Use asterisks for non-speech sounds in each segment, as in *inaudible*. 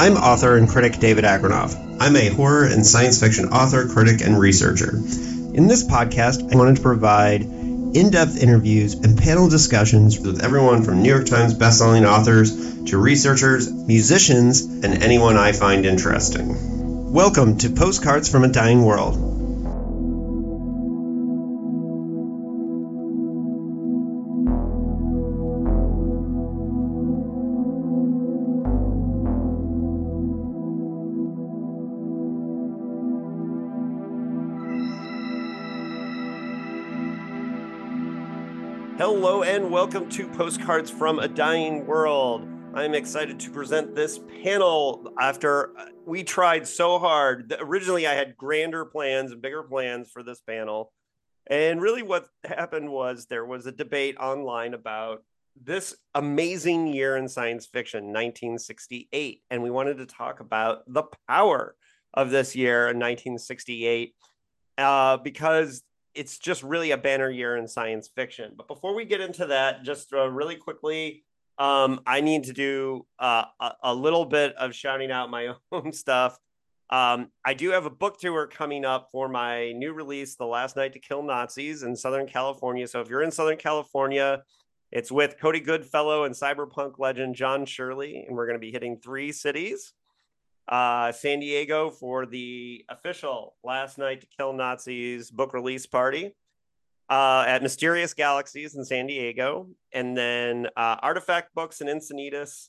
I'm author and critic David Agranoff. I'm a horror and science fiction author, critic, and researcher. In this podcast, I wanted to provide in depth interviews and panel discussions with everyone from New York Times bestselling authors to researchers, musicians, and anyone I find interesting. Welcome to Postcards from a Dying World. Welcome to Postcards from a Dying World. I'm excited to present this panel after uh, we tried so hard. Originally, I had grander plans and bigger plans for this panel. And really, what happened was there was a debate online about this amazing year in science fiction, 1968. And we wanted to talk about the power of this year in 1968 uh, because it's just really a banner year in science fiction. But before we get into that, just uh, really quickly, um, I need to do uh, a, a, little bit of shouting out my *laughs* own stuff. Um, I do have a book tour coming up for my new release, The Last Night to Kill Nazis in Southern California. So if you're in Southern California, it's with Cody Goodfellow and cyberpunk legend John Shirley, and we're going to be hitting three cities uh, San Diego for the official Last Night to Kill Nazis book release party uh, at Mysterious Galaxies in San Diego. And then uh, Artifact Books in Encinitas.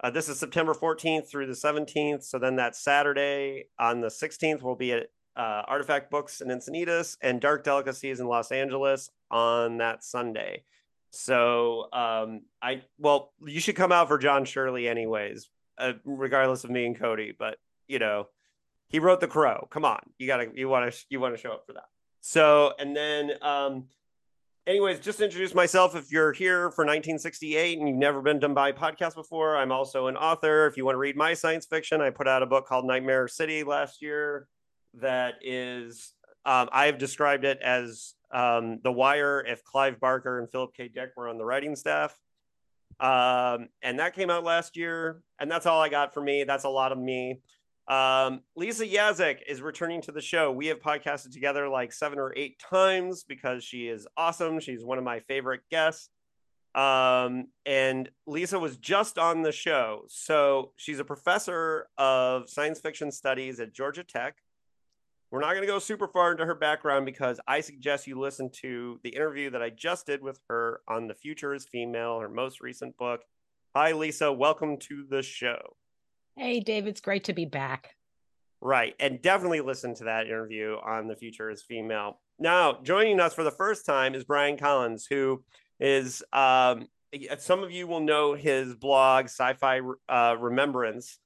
Uh, this is September 14th through the 17th. So then that Saturday on the 16th, we'll be at uh, Artifact Books in Encinitas and Dark Delicacies in Los Angeles on that Sunday. So um, I well, you should come out for John Shirley anyways uh, regardless of me and Cody. But you know, he wrote The Crow. Come on, you gotta you want to you want to show up for that. So and then, um, anyways, just introduce myself. If you're here for 1968 and you've never been done by podcast before, I'm also an author. If you want to read my science fiction, I put out a book called Nightmare City last year. That is, um, I've described it as um, The Wire if Clive Barker and Philip K. Dick were on the writing staff. Um, and that came out last year. And that's all I got for me. That's a lot of me. Um, Lisa Yaszek is returning to the show. We have podcasted together like seven or eight times because she is awesome. She's one of my favorite guests. Um, and Lisa was just on the show. So she's a professor of science fiction studies at Georgia Tech. We're not going to go super far into her background because I suggest you listen to the interview that I just did with her on The Future is Female, her most recent book. Hi, Lisa. Welcome to the show. Hey, Dave. It's great to be back. Right. And definitely listen to that interview on The Future is Female. Now, joining us for the first time is Brian Collins, who is, um, some of you will know his blog, Sci Fi uh, Remembrance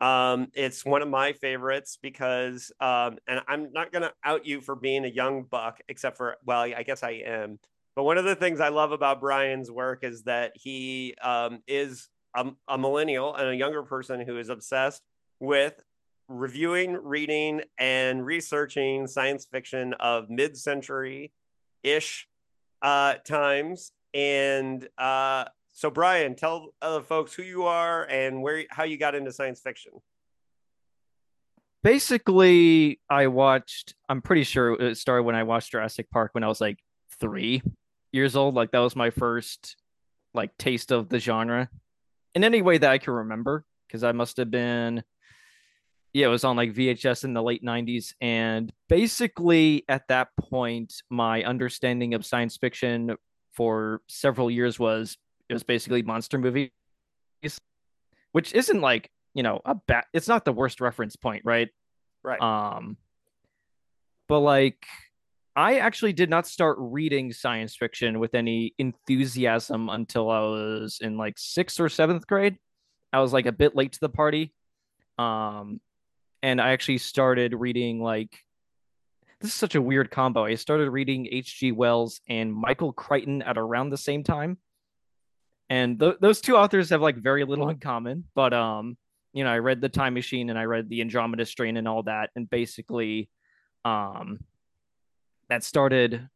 um, it's one of my favorites because, um, and I'm not going to out you for being a young buck, except for, well, I guess I am. But one of the things I love about Brian's work is that he um, is a, a millennial and a younger person who is obsessed with reviewing, reading, and researching science fiction of mid century ish uh, times. And uh, so, Brian, tell other folks who you are and where how you got into science fiction. Basically, I watched. I'm pretty sure it started when I watched Jurassic Park when I was like three years old. Like that was my first like taste of the genre in any way that I can remember. Because I must have been, yeah, it was on like VHS in the late '90s, and basically at that point, my understanding of science fiction for several years was it was basically monster movies, which isn't like you know a bad. It's not the worst reference point, right? Right. Um, but like I actually did not start reading science fiction with any enthusiasm until I was in like sixth or seventh grade. I was like a bit late to the party. Um, and I actually started reading like this is such a weird combo. I started reading H.G. Wells and Michael Crichton at around the same time and th- those two authors have like very little in common but um you know i read the time machine and i read the andromeda strain and all that and basically um that started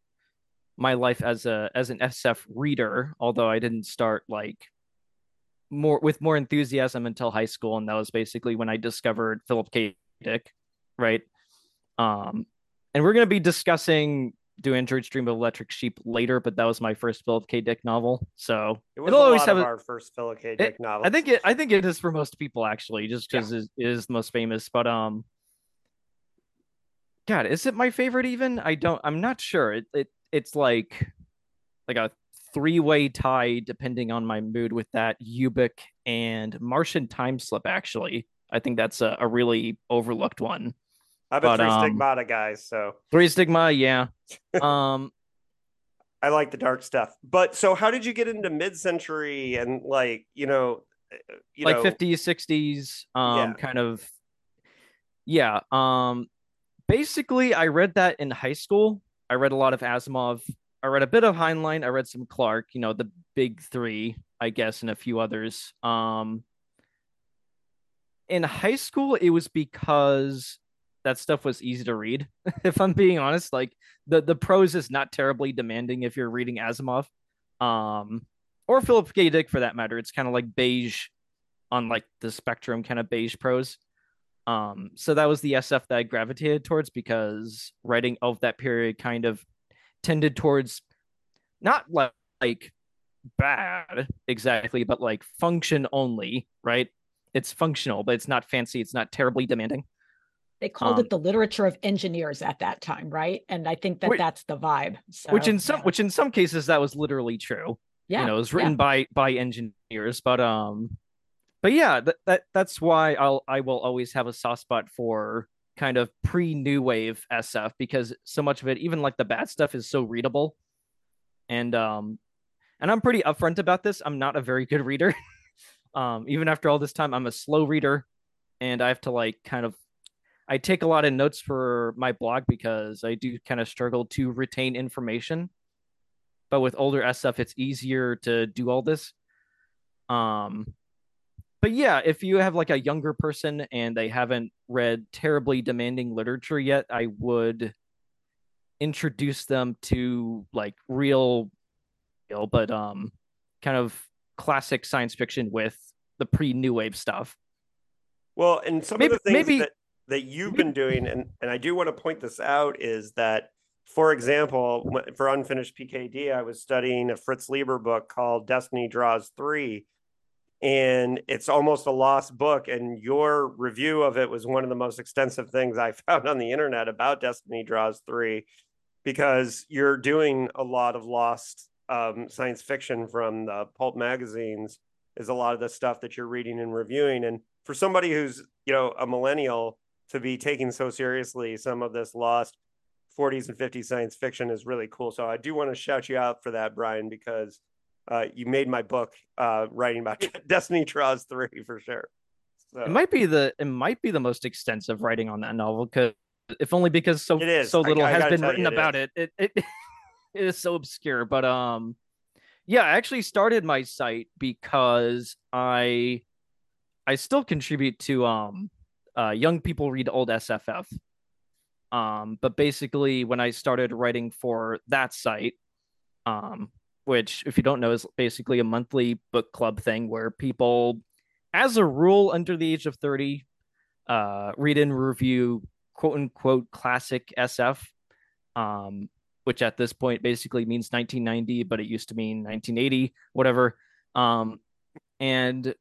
my life as a as an sf reader although i didn't start like more with more enthusiasm until high school, and that was basically when I discovered Philip K. Dick, right? Um, and we're gonna be discussing Do Androids Dream of Electric Sheep later, but that was my first Philip K. Dick novel, so It a always have a- our first Philip K. Dick novel. I think it. I think it is for most people actually, just because it is the most famous. But um, God, is it my favorite? Even I don't. I'm not sure. It it it's like like a three way tie depending on my mood with that Ubik and Martian time slip. Actually, I think that's a, a really overlooked one. I'm a but, three um, stigmata guy, so Three stigma, yeah. *laughs* Um, I like the dark stuff. But so, how did you get into mid-century and like you know, you like 50s 60s um Yeah. kind of yeah um basically i read that in high school i read a lot of asimov i read a bit of heinlein i read some clarke you know the big three i guess and a few others um in high school it was because that stuff was easy to read *laughs* if i'm being honest like the the prose is not terribly demanding if you're reading asimov um or philip k dick for that matter it's kind of like beige on like the spectrum kind of beige prose. Um, so that was the SF that I gravitated towards because writing of that period kind of tended towards not like, like bad exactly, but like function only, right? It's functional, but it's not fancy. It's not terribly demanding. They called Um, it the literature of engineers at that time, right? And I think that Which- that's the vibe. So, which in some yeah. which in some cases that was literally true. yeah, you know, it was yeah. written by by engineers, but um, but yeah, that, that that's why I'll I will always have a soft spot for kind of pre new wave SF because so much of it, even like the bad stuff, is so readable, and um, and I'm pretty upfront about this. I'm not a very good reader. *laughs* um, even after all this time, I'm a slow reader, and I have to like kind of. I take a lot of notes for my blog because I do kind of struggle to retain information but with older SF, it's easier to do all this. Um, but yeah, if you have like a younger person and they haven't read terribly demanding literature yet, I would introduce them to like real, real but um, kind of classic science fiction with the pre new wave stuff. Well, and some Maybe- of the things maybe- that, that you've been doing, and, and I do want to point this out, is that, for example, for unfinished PKD, I was studying a Fritz Leiber book called Destiny Draws Three. And it's almost a lost book. And your review of it was one of the most extensive things I *laughs* found on the internet about Destiny Draws Three, because you're doing a lot of lost um, science fiction from the pulp magazines, is a lot of the stuff that you're reading and reviewing. And for somebody who's you know a millennial to be taking so seriously some of this lost 40s and 50s science fiction is really cool so i do want to shout you out for that brian because uh, you made my book uh, writing about *laughs* destiny draws 3 for sure so It might be the it might be the most extensive writing on that novel because if only because so is. so little I has been tell you, written it about it. It, it *laughs* it is so obscure, but um, yeah, I actually started my site because I I still contribute to um uh young people read old SFF. Um, but basically when I started writing for that site, um, which if you don't know is basically a monthly book club thing where people as a rule under the age of 30 uh read and review quote unquote classic SF um which at this point basically means 1990 but it used to mean 1980 whatever um and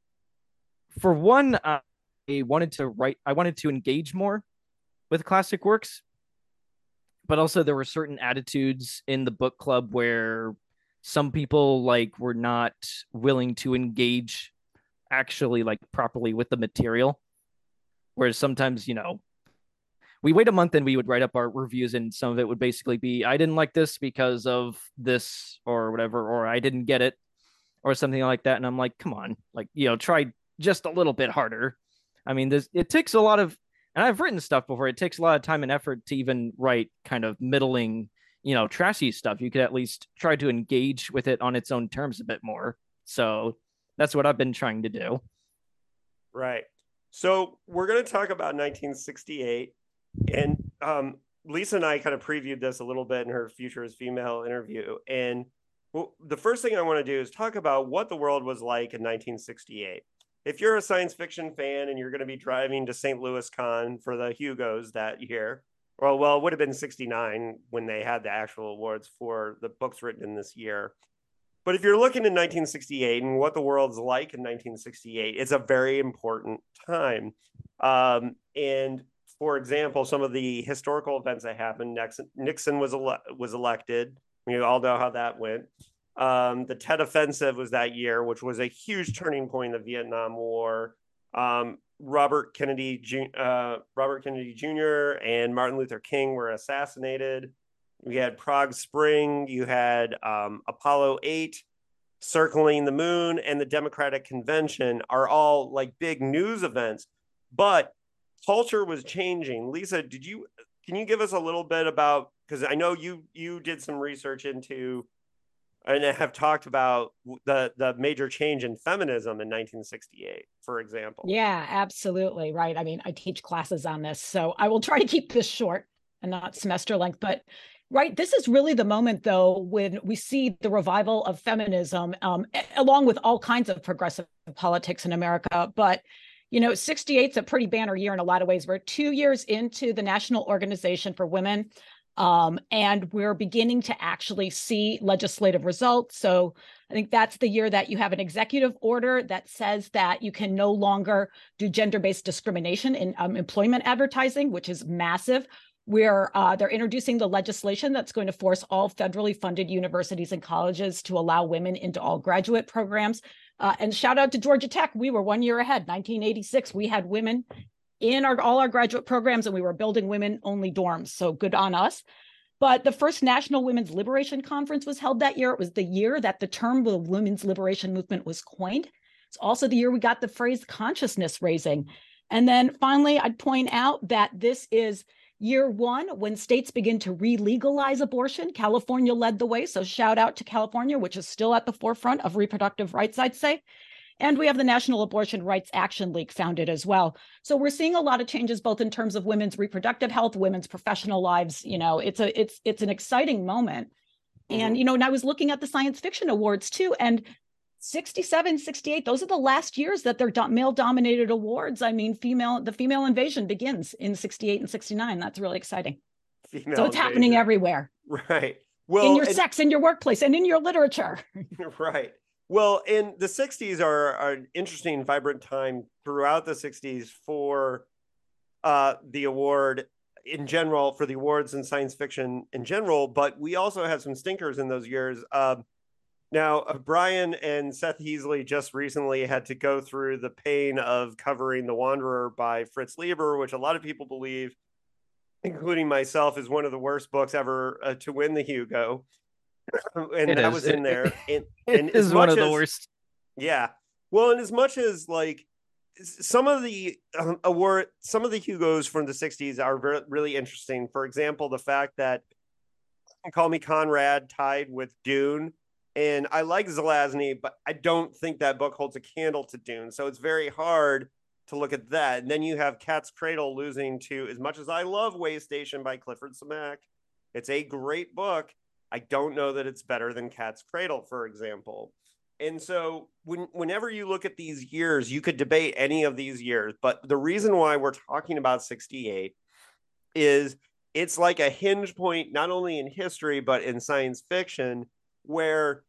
for one I wanted to write I wanted to engage more with classic works but also there were certain attitudes in the book club where some people like were not willing to engage actually like properly with the material. Whereas sometimes you know we wait a month and we would write up our reviews and some of it would basically be i didn't like this because of this or whatever or i didn't get it or something like that. And i'm like come on like you know try just a little bit harder i mean this it takes a lot of and i've written stuff before it takes a lot of time and effort to even write kind of middling you know trashy stuff. You could at least try to engage with it on its own terms a bit more. So that's what i've been trying to do. Right. So we're going to talk about 1968 and um, lisa and i kind of previewed this a little bit in her future as female interview and well, the first thing I want to do is talk about what the world was like in 1968. If you're a science fiction fan and you're going to be driving to St. Louis Con for the Hugos that year, well, well, it would have been 69 when they had the actual awards for the books written in this year. But if you're looking in 1968 and what the world's like in 1968, it's a very important time. Um, and for example, some of the historical events that happened, Nixon, Nixon was ele- was elected. We all know how that went. Um, the Tet Offensive was that year, which was a huge turning point in the Vietnam War. Um, Robert Kennedy, uh, Robert Kennedy Jr. and Martin Luther King were assassinated. We had Prague Spring. You had um, Apollo 8 circling the moon and the Democratic Convention are all like big news events. But culture was changing. Lisa, did you can you give us a little bit about because I know you you did some research into and have talked about the the major change in feminism in 1968 for example. Yeah absolutely right. I mean i teach classes on this so i will try to keep this short and not semester length but right this is really the moment though when we see the revival of feminism um, along with all kinds of progressive politics in america but you know 68 is a pretty banner year in a lot of ways. We're two years into the national organization for women um, and we're beginning to actually see legislative results. So I think that's the year that you have an executive order that says that you can no longer do gender based discrimination in um, employment advertising, which is massive. Where uh, they're introducing the legislation that's going to force all federally funded universities and colleges to allow women into all graduate programs. Uh, and shout out to Georgia Tech. We were one year ahead. 1986, we had women in our all our graduate programs and we were building women only dorms so good on us. But the first national women's liberation conference was held that year. It was the year that the term the women's liberation movement was coined. It's also the year we got the phrase consciousness raising. And then finally i'd point out that this is year one when states begin to re-legalize abortion. California led the way so shout out to california which is still at the forefront of reproductive rights i'd say and we have the National Abortion Rights Action League founded as well. So we're seeing a lot of changes both in terms of women's reproductive health, women's professional lives. You know, it's a it's it's an exciting moment. Mm-hmm. And you know, and I was looking at the science fiction awards too and 67 68 those are the last years that they're do- male dominated awards i mean female the female invasion begins in 68 and 69 that's really exciting female so it's invasion. happening everywhere right well in your and, sex in your workplace and in your literature *laughs* right well, in the 60s are, are an interesting, vibrant time throughout the 60s for uh, the award in general, for the awards in science fiction in general, but we also had some stinkers in those years. Uh, now, uh, Brian and Seth Heasley just recently had to go through the pain of covering The Wanderer by Fritz Leiber, which a lot of people believe, including myself, is one of the worst books ever uh, to win the Hugo. And it that is. was in there. *laughs* And, and is one of the worst. Yeah. Well, and as much as like some of the um, award, some of the Hugos from the '60s are very, really interesting. For example, the fact that Call Me Conrad tied with Dune, and I like Zelazny, but I don't think that book holds a candle to Dune. So it's very hard to look at that. And then you have Cat's Cradle losing to, as much as I love Way Station by Clifford Simak, it's a great book I don't know that it's better than Cat's Cradle, for example. And so when, whenever you look at these years, you could debate any of these years, but the reason why we're talking about 68 is it's like a hinge point, not only in history, but in science fiction, where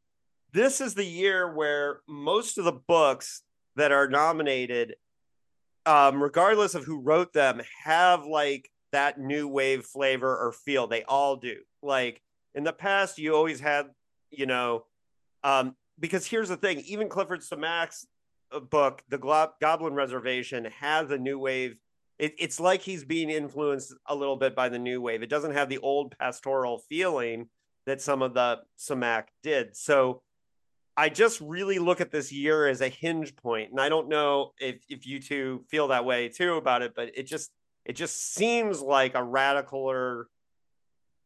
this is the year where most of the books that are nominated, um, regardless of who wrote them, have like that new wave flavor or feel. They all do. Like in the past you always had you know um because here's the thing even clifford simak's uh, book the Glo- goblin reservation has a new wave. It, it's like he's being influenced a little bit by the new wave. It doesn't have the old pastoral feeling that some of the simak did. So i just really look at this year as a hinge point and i don't know if if you two feel that way too about it but it just it just seems like a radicaler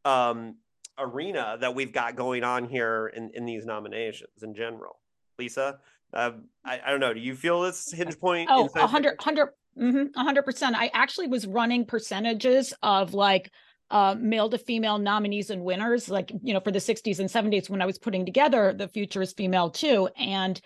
um arena that we've got going on here in, in these nominations in general. Lisa, uh, I, I don't know. Do you feel this hinge point? Oh, 100, 100, mm-hmm, 100%. I actually was running percentages of like uh, male to female nominees and winners, like, you know, for the 60s and 70s when I was putting together the future is female too. And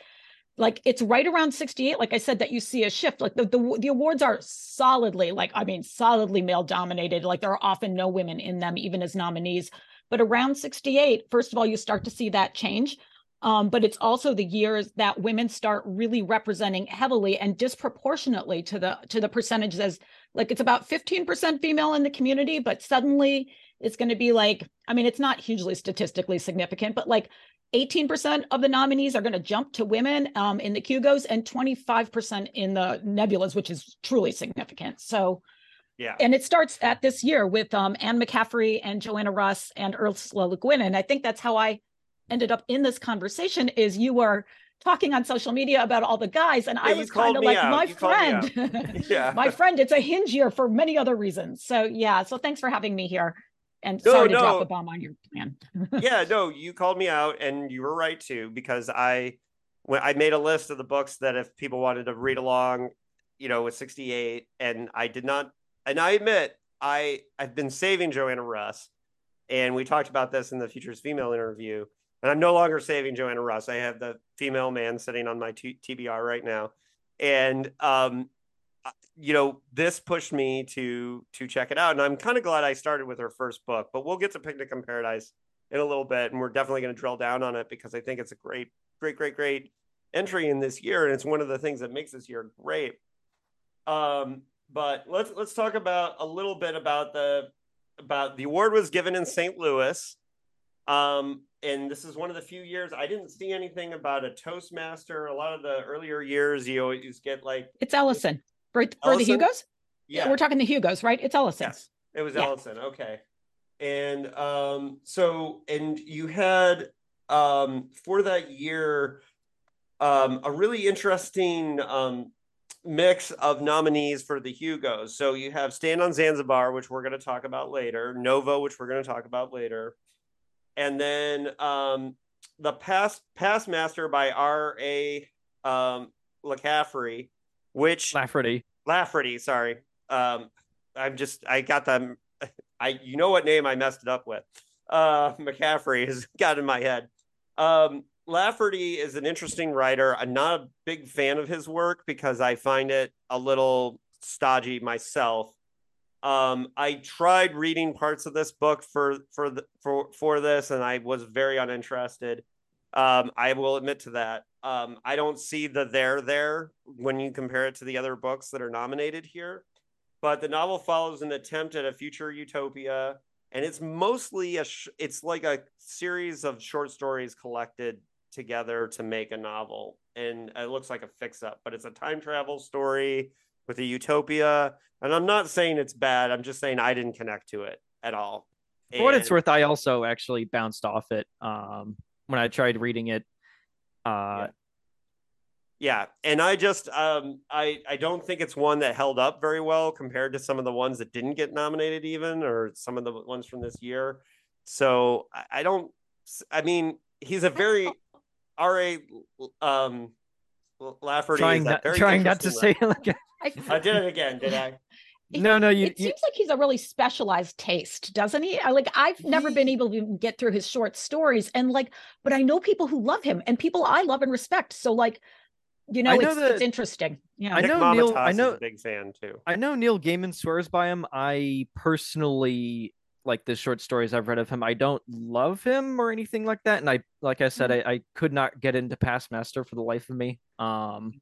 like it's right around 68 like i said that you see a shift like the, the, the awards are solidly like i mean solidly male dominated like there are often no women in them even as nominees but around 68 first of all you start to see that change um, but it's also the years that women start really representing heavily and disproportionately to the to the percentages as like it's about 15% female in the community but suddenly it's going to be like i mean it's not hugely statistically significant but like 18% of the nominees are going to jump to women um, in the Hugos and 25% in the Nebulas, which is truly significant. So, yeah. And it starts at this year with um, Anne McCaffrey and Joanna Russ and Ursula Le Guin. And I think that's how I ended up in this conversation is you were talking on social media about all the guys and yeah, I was kind of like out. my you friend. *laughs* yeah. my friend, it's a hinge year for many other reasons. So yeah, so thanks for having me here. And No, sorry to no. drop a bomb on your plan. *laughs* yeah, no, you called me out and you were right too, because I when I made a list of the books that if people wanted to read along, you know, with 68, and I did not and I admit I I've been saving Joanna Russ, and we talked about this in the Futures Female interview, and I'm no longer saving Joanna Russ. I have the female man sitting on my t- TBR right now, and um, you know, this pushed me to to check it out, and I'm kind of glad I started with her first book. But we'll get to Picnic in Paradise in a little bit, and we're definitely going to drill down on it because I think it's a great, great, great, great entry in this year, and it's one of the things that makes this year great. Um, but let's let's talk about a little bit about the about the award was given in St. Louis. Um, and this is one of the few years I didn't see anything about a Toastmaster. A lot of the earlier years, you always get like, it's Ellison. For, for the? Hugos? yeah, We're talking the Hugos, right? It's Ellison. Yes, it was Yeah. Ellison. Okay. And um, so, and you had um, for that year um, a really interesting um, mix of nominees for the Hugos. So you have Stand on Zanzibar, which we're going to talk about later, Nova, which we're going to talk about later, and then um, the Past Past Master by R. A. Um, LaCaffrey, which Lafferty. Lafferty, sorry. Um, I'm just I got them. I you know what name I messed it up with. Uh, *laughs* McCaffrey has got in my head. Um, Lafferty is an interesting writer. I'm not a big fan of his work because I find it a little stodgy myself. Um, I tried reading parts of this book for for the, for for this, and I was very uninterested. Um, I will admit to that. Um, I don't see the there there when you compare it to the other books that are nominated here. But the novel follows an attempt at a future utopia, and it's mostly a sh- it's like a series of short stories collected together to make a novel, and it looks like a fix up. But it's a time travel story with a utopia, and I'm not saying it's bad. I'm just saying I didn't connect to it at all. For what it's worth, I also actually bounced off it um, when I tried reading it. Uh, yeah and i just um i i don't think it's one that held up very well compared to some of the ones that didn't get nominated even or some of the ones from this year so i, I don't i mean he's a very ra um lafferty trying is not, very trying not to interesting say like, *laughs* I, i did it again did i no, no, you, it you seems like he's a really specialized taste, doesn't he? Like I've never been able to even get through his short stories and like, but I know people who love him and people I love and respect. So like, you know, know it's, that- it's interesting. Yeah. I Nick know Neil- I know- a big fan too I know Neil Gaiman swears by him. I personally like the short stories I've read of him. I don't love him or anything like that. And I, like I said, I, I could not get into Past Master for the life of me. Um,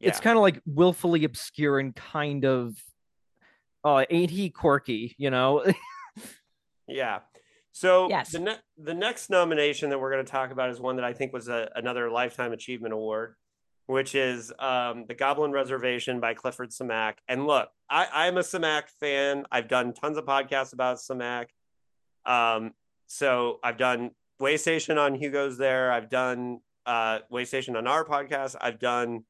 yeah it's kind of like willfully obscure and kind of, oh, ain't he quirky? You know? Yeah. So Yes. the ne- the next nomination that we're going to talk about is one that I think was a, another lifetime achievement award, which is um, the Goblin Reservation by Clifford Simak. And look, I, I'm a Simak fan. I've done tons of podcasts about Simak. Um, so I've done Waystation on Hugos There. I've done uh, Waystation on our podcast. I've done.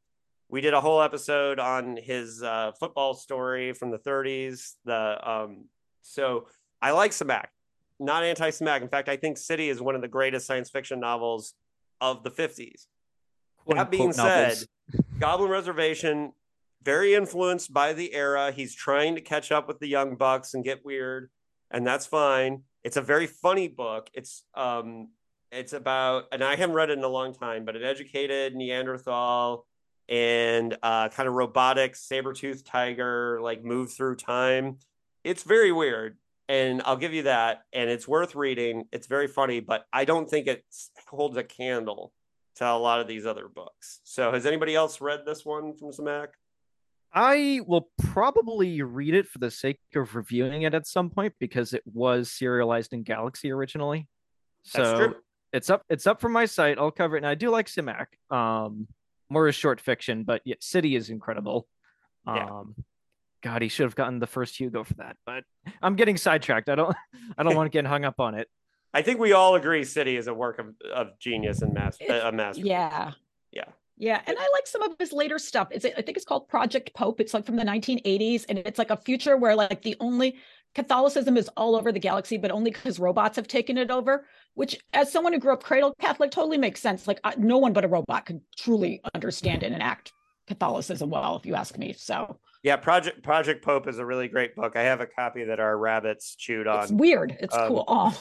We did a whole episode on his uh, football story from the 30s. The um, so I like Simak, not anti Simak. In fact, I think City is one of the greatest science fiction novels of the 50s. That being said, *laughs* Goblin Reservation very influenced by the era. He's trying to catch up with the young bucks and get weird, and that's fine. It's a very funny book. It's um it's about and I haven't read it in a long time, but an educated Neanderthal and uh kind of robotic saber-toothed tiger like move through time. It's very weird and I'll give you that and it's worth reading. It's very funny, but I don't think it holds a candle to a lot of these other books. So has anybody else read this one from Simak? I will probably read it for the sake of reviewing it at some point because it was serialized in Galaxy originally. So it's up it's up from my site. I'll cover it. And I do like Simak. Um more as short fiction, but yet City is incredible. Yeah. Um God, he should have gotten the first Hugo for that, but I'm getting sidetracked. I don't I don't *laughs* want to get hung up on it. I think we all agree City is a work of, of genius and master a master. Yeah. Yeah. Yeah, and I like some of his later stuff. It's I think it's called Project Pope. It's like from the 1980s, and it's like a future where like the only Catholicism is all over the galaxy, but only because robots have taken it over. Which, as someone who grew up cradle Catholic, totally makes sense. Like no one but a robot could truly understand and enact Catholicism well, if you ask me. So yeah, Project Project Pope is a really great book. I have a copy that our rabbits chewed on. It's weird. It's um, cool. *laughs* Oh,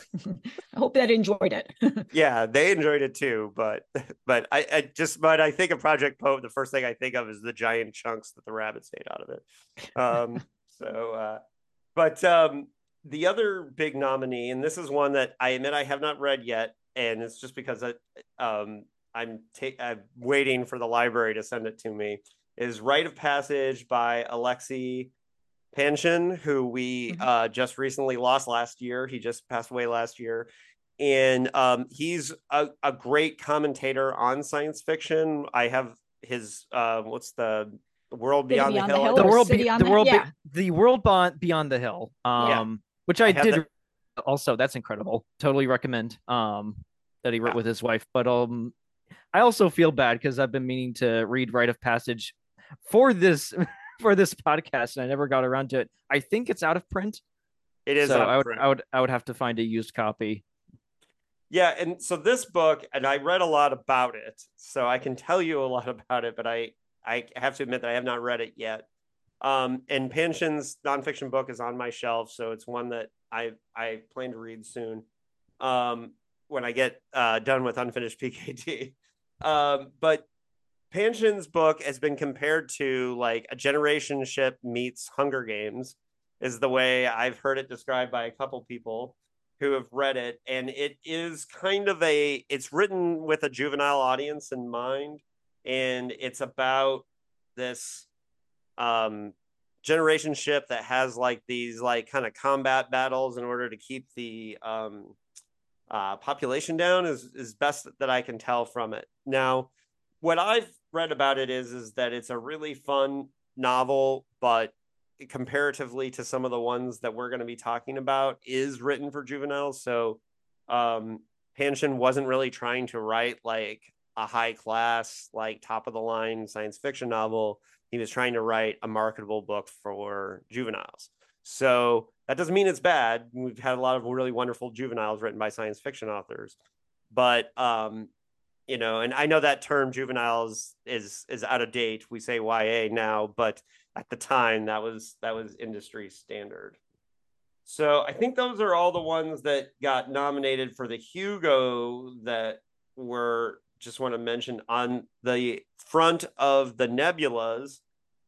I hope that enjoyed it. *laughs* yeah, they enjoyed it too. But but I, I, just but I think of Project Pope. The first thing I think of is the giant chunks that the rabbits ate out of it. Um, *laughs* so, uh, but um, the other big nominee, and this is one that I admit I have not read yet, and it's just because I, um, I'm ta- I'm waiting for the library to send it to me is Rite of Passage by Alexei Panshin, who we mm-hmm. uh, just recently lost last year. He just passed away last year. And um, he's a, a, great commentator on science fiction. I have his, uh, what's the world beyond, beyond the, hill? The, world, be, the, the world, yeah. be, the world beyond, beyond the hill. Um, yeah. which I, I did that. also. That's incredible. Totally recommend. Um, that he wrote yeah. with his wife. But um, I also feel bad because I've been meaning to read Rite of Passage for this *laughs* for this podcast, and I never got around to it. I think it's out of print. It is. So I would, I would I would have to find a used copy. Yeah, and so this book, and I read a lot about it, so I can tell you a lot *laughs* about it, but I I have to admit that I have not read it yet. Um, and Panshin's nonfiction book is on my shelf, so it's one that I I plan to read soon. Um, when I get uh, done with unfinished PKD. *laughs* Um, but Panshin's book has been compared to like a generation ship meets Hunger Games, is the way I've heard it described by a couple people who have read it. And it is kind of a, it's written with a juvenile audience in mind. And it's about this um, generation ship that has like these like kind of combat battles in order to keep the um, uh, population down is, is best that I can tell from it. Now, what I've read about it is is that it's a really fun novel, but comparatively to some of the ones that we're going to be talking about, is written for juveniles. So um, Panshin wasn't really trying to write like a high class, like top of the line science fiction novel. He was trying to write a marketable book for juveniles. So that doesn't mean it's bad. We've had a lot of really wonderful juveniles written by science fiction authors, but um, you know, and I know that term juveniles is is out of date. We say YA now, but at the time that was that was industry standard. So I think those are all the ones that got nominated for the Hugo that were just want to mention on the front of the nebulas.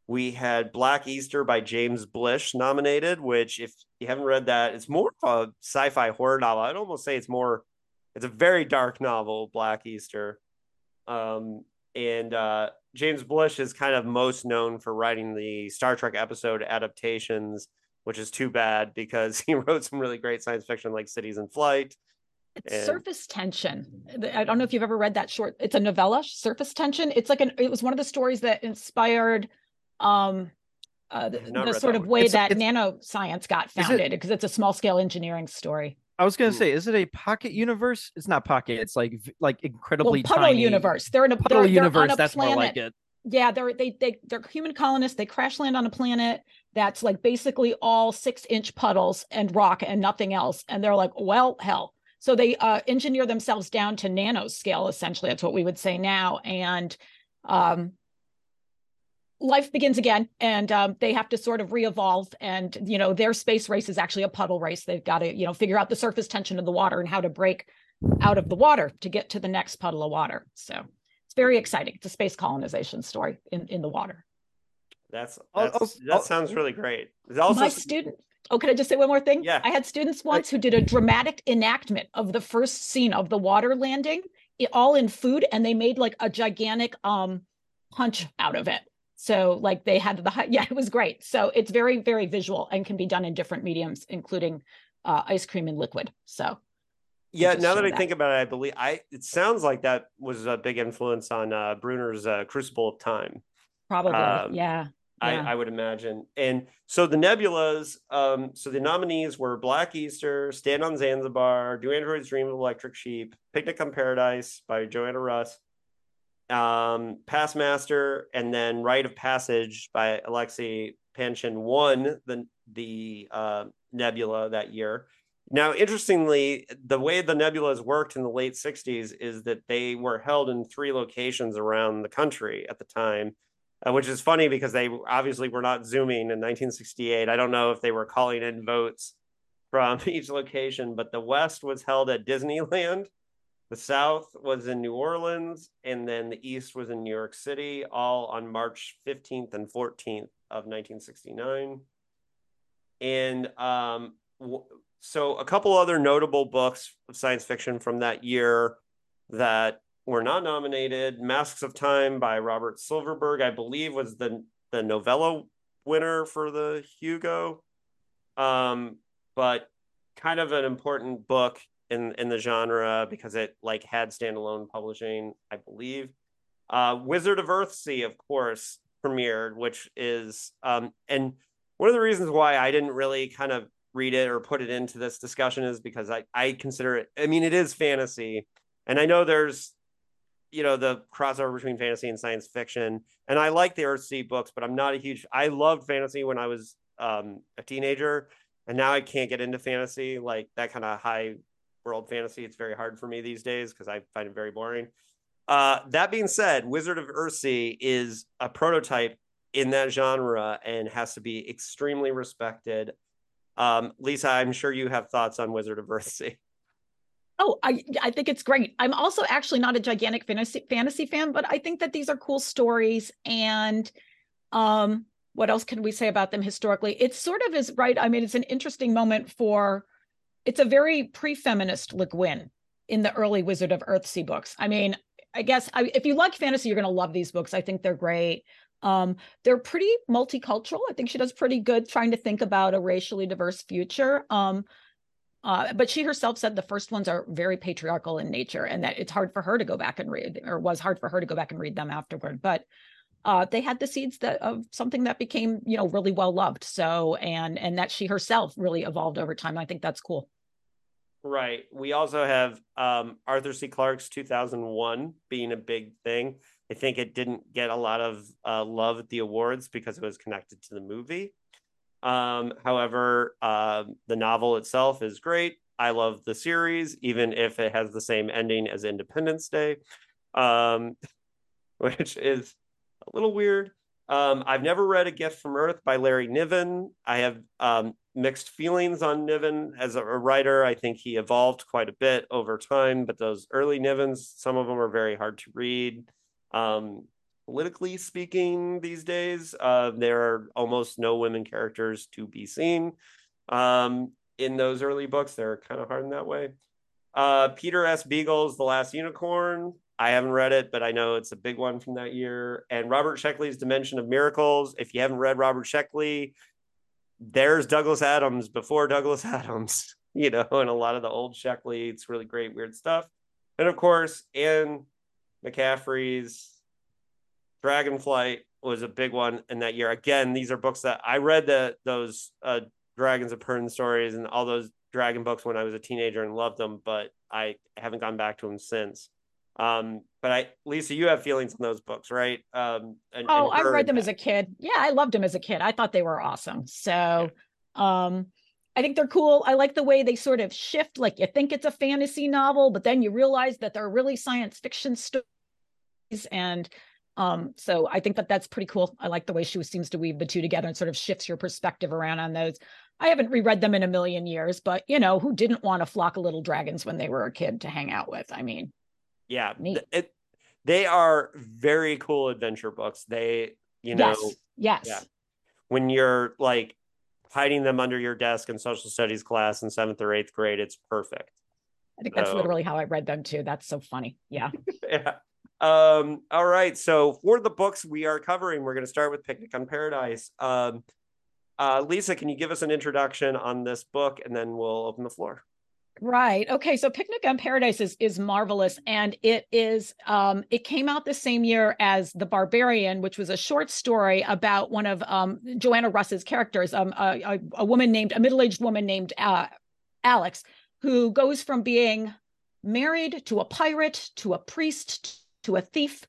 We had Black Easter by James Blish nominated, which if you haven't read that, it's more of a sci-fi horror novel. I'd almost say it's more it's a very dark novel, Black Easter. Um, and uh, James Blish is kind of most known for writing the Star Trek episode adaptations, which is too bad because *laughs* he wrote some really great science fiction like Cities in Flight. It's and... Surface Tension. I don't know if you've ever read that short. It's a novella, Surface Tension. It's like an. It was one of the stories that inspired um uh, the, the sort of one. way it's, that it's, nanoscience got founded because it, it's a small scale engineering story. I was gonna say, is it a pocket universe? It's not pocket. It's like like incredibly well, puddle tiny. universe. They're in a puddle they're, universe. They're that's planet. more like it. Yeah, they're they they they're human colonists. They crash land on a planet that's like basically all six inch puddles and rock and nothing else. And they're like, well, hell. So they uh, engineer themselves down to nanoscale. Essentially, that's what we would say now. And um, life begins again and um, they have to sort of re-evolve and you know their space race is actually a puddle race. They've got to you know figure out the surface tension of the water and how to break out of the water to get to the next puddle of water. So it's very exciting it's a space colonization story in, in the water. That's, that's I'll, that I'll, sounds really great. Also my student oh can i just say one more thing? Yeah. I had students once who did a dramatic enactment of the first scene of the water landing all in food and they made like a gigantic um punch out of it so like they had the *laughs* yeah, it was great. So it's very very visual and can be done in different mediums, including uh, ice cream and liquid. So yeah, now that I that. think about it, I believe I it sounds like that was a big influence on uh, Brunner's uh, Crucible of Time. Probably, um, yeah. I. I, would imagine. And so the nebulas, um, so the nominees were Black Easter, Stand on Zanzibar, Do Androids Dream of Electric Sheep, Picnic on Paradise by Joanna Russ, um, Past Master, and then Rite of Passage by Alexei Panshin won the the uh, Nebula that year. Now, interestingly, the way the nebulas worked in the late 60s is that they were held in three locations around the country at the time, uh, which is funny because they obviously were not zooming in 1968. I don't know if they were calling in votes from *laughs* each location, but the West was held at Disneyland the South was in New Orleans, and then the East was in New York City, all on March 15th and 14th of 1969. And um, w- so, a couple other notable books of science fiction from that year that were not nominated Masks of Time by Robert Silverberg, I believe, was the, the novella winner for the Hugo. Um, but kind of an important book in in the genre because it like had standalone publishing, I believe. Uh, Wizard of Earthsea, of course, premiered, which is um, and one of the reasons why I didn't really kind of read it or put it into this discussion is because I I consider it. I mean, it is fantasy, and I know there's you know the crossover between fantasy and science fiction, and I like the Earthsea books, but I'm not a huge. I loved fantasy when I was um, a teenager, and now I can't get into fantasy like that kind of high world fantasy. It's very hard for me these days because I find it very boring. Uh, that being said, Wizard of Earthsea is a prototype in that genre and has to be extremely respected. Um, Lisa, I'm sure you have thoughts on Wizard of Earthsea. Oh, I I think it's great. I'm also actually not a gigantic fantasy fantasy fan, but I think that these are cool stories. And um, what else can we say about them historically? It sort of is right. I mean, it's an interesting moment for it's a very pre-feminist Le Guin in the early Wizard of Earthsea books. I mean, I guess I, if you like fantasy, you're going to love these books. I think they're great. Um, they're pretty multicultural. I think she does pretty good trying to think about a racially diverse future. Um, uh, but she herself said the first ones are very patriarchal in nature, and that it's hard for her to go back and read, or was hard for her to go back and read them afterward. But uh, they had the seeds that of something that became, you know, really well loved. So, and and that she herself really evolved over time. I think that's cool. Right. We also have um, Arthur C. Clarke's 2001 being a big thing. I think it didn't get a lot of uh, love at the awards because it was connected to the movie. Um, however, uh, the novel itself is great. I love the series, even if it has the same ending as Independence Day, um, *laughs* which is a little weird. Um, I've never read A Gift from Earth by Larry Niven. I have um, mixed feelings on Niven as a writer. I think he evolved quite a bit over time, but those early Nivens, some of them are very hard to read. Um, politically speaking, these days, uh, there are almost no women characters to be seen. Um, in those early books, they're kind of hard in that way. Uh, Peter S. Beagle's The Last Unicorn. I haven't read it, but I know it's a big one from that year. And Robert Sheckley's Dimension of Miracles. If you haven't read Robert Sheckley, there's Douglas Adams before Douglas *laughs* Adams, you know, and a lot of the old Sheckley. It's really great, weird stuff. And of course, Anne McCaffrey's Dragonflight was a big one in that year. Again, these are books that I read that those uh, Dragons of Pern stories and all those dragon books when I was a teenager and loved them, but I haven't gone back to them since. Um, but I, Lisa, you have feelings on those books, right? Um, and, oh, and I read them that. as a kid. Yeah, I loved them as a kid. I thought they were awesome. So, yeah. um, I think they're cool. I like the way they sort of shift. Like you think it's a fantasy novel, but then you realize that they're really science fiction stories. And Um, so I think that that's pretty cool. I like the way she seems to weave the two together and sort of shifts your perspective around on those. I haven't reread them in a million years, but you know, who didn't want a flock of little dragons when they were a kid to hang out with? I mean, yeah, it, they are very cool adventure books. They, you know, yes, yes. yeah. when you're like hiding them under your desk in social studies class in seventh or eighth grade, it's perfect. I think that's So- literally how I read them too. That's so funny. Yeah. *laughs* yeah. Um, all right. So for the books we are covering, we're going to start with Picnic on Paradise. Um, uh, Lisa, can you give us an introduction on this book and then we'll open the floor? Right. Okay. So Picnic on Paradise is is marvelous, and it is. Um, it came out the same year as The Barbarian, which was a short story about one of um, Joanna Russ's characters, um, a, a, a woman named a middle aged woman named uh, Alex, who goes from being married to a pirate to a priest to a thief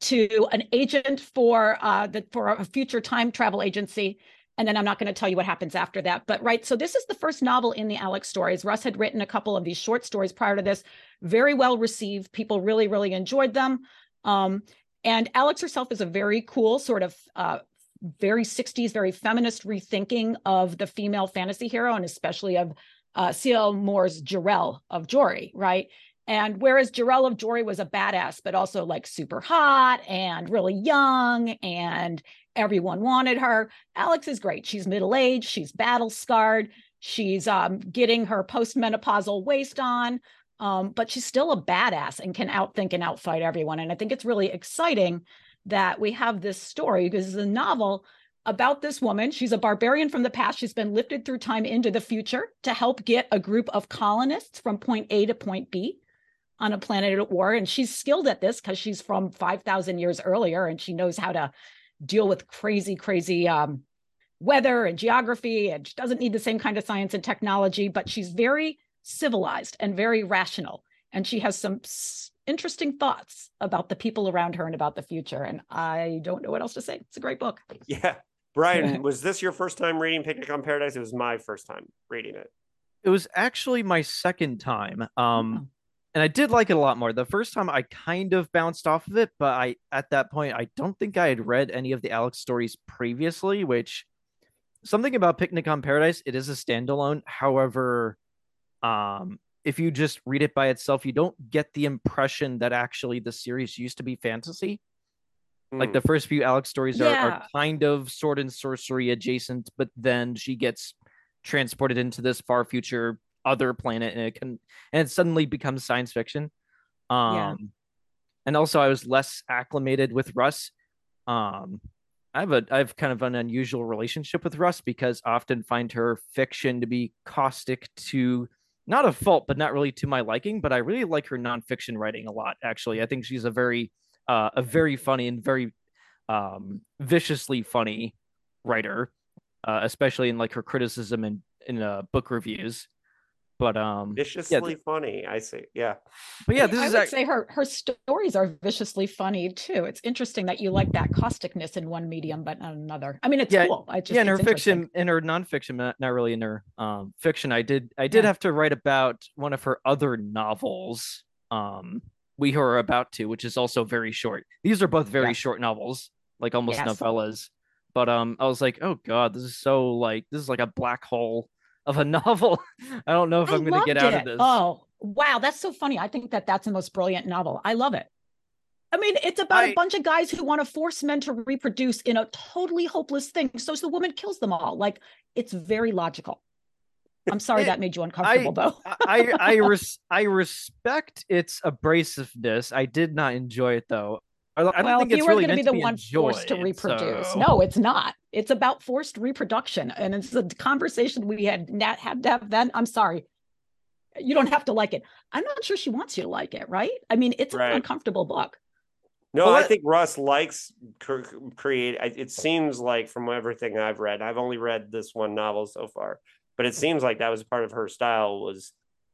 to an agent for uh, the for a future time travel agency and then I'm not going to tell you what happens after that. But right, so this is the first novel in the Alex stories. Russ had written a couple of these short stories prior to this, very well received. People really, really enjoyed them. Um, and Alex herself is a very cool, sort of uh, very 60s, very feminist rethinking of the female fantasy hero, and especially of uh, C.L. Moore's Jirel of Joiry, right? And whereas Jirel of Joiry was a badass, but also like super hot and really young, and everyone wanted her, Alex is great. She's middle aged, she's battle scarred, she's um, getting her postmenopausal waist on, um, but she's still a badass and can outthink and outfight everyone. And I think it's really exciting that we have this story because it's a novel about this woman. She's a barbarian from the past. She's been lifted through time into the future to help get a group of colonists from point A to point B on a planet at war. And she's skilled at this because she's from 5,000 years earlier and she knows how to deal with crazy, crazy um, weather and geography. And she doesn't need the same kind of science and technology, but she's very civilized and very rational. And she has some s- interesting thoughts about the people around her and about the future. And I don't know what else to say. It's a great book. Yeah. Brian, *laughs* was this your first time reading Picnic on Paradise? It was my first time reading it. It was actually my second time. Um, Oh. And I did like it a lot more. The first time I kind of bounced off of it, but I at that point I don't think I had read any of the Alex stories previously, which something about Picnic on Paradise, it is a standalone. However, um if you just read it by itself, you don't get the impression that actually the series used to be fantasy. Like Mm. the first few Alex stories are, are kind of sword and sorcery adjacent, but then she gets transported into this far future other planet and it can and it suddenly becomes science fiction. Um Yeah. and also I was less acclimated with Russ. Um I have a I have kind of an unusual relationship with Russ because I often find her fiction to be caustic to not a fault, but not really to my liking. But I really like her nonfiction writing a lot. Actually, I think she's a very uh, a very funny and very um, viciously funny writer, uh, especially in like her criticism and in uh, book reviews. But um, Viciously funny. I see. Yeah. but yeah, this I is would ac- say her her stories are viciously funny too. It's interesting that you like that causticness in one medium but not another. I mean, it's Yeah, cool. I just yeah, in her fiction, in her nonfiction, not, not really in her um fiction. I did I did Yeah. have to write about one of her other novels. Um, we are about to, which is also very short. These are both very Yes. short novels, like almost Yes. novellas. But um, I was like, oh god, this is so like this is like a black hole of a *laughs* novel. I don't know if I I'm gonna get loved out of this. Oh, wow, that's so funny. I think that that's the most brilliant novel. I love it. I mean, it's about I- a bunch of guys who want to force men to reproduce in a totally hopeless thing. So the woman kills them all. Like it's very logical. I'm sorry It- that made you uncomfortable, though. I I *laughs* res- I respect its abrasiveness. I did not enjoy it though. I don't well, think if it's you were really going to be the one forced to reproduce, so- no, it's not. It's about forced reproduction, and it's a conversation we had not had to have. Then I'm sorry, you don't have to like it. I'm not sure she wants you to like it, right? I mean, it's Right. an uncomfortable book. No, Well, I think Russ likes cr- create. It seems like from everything I've read, I've only read this one novel so far, but it seems like that was part of her style was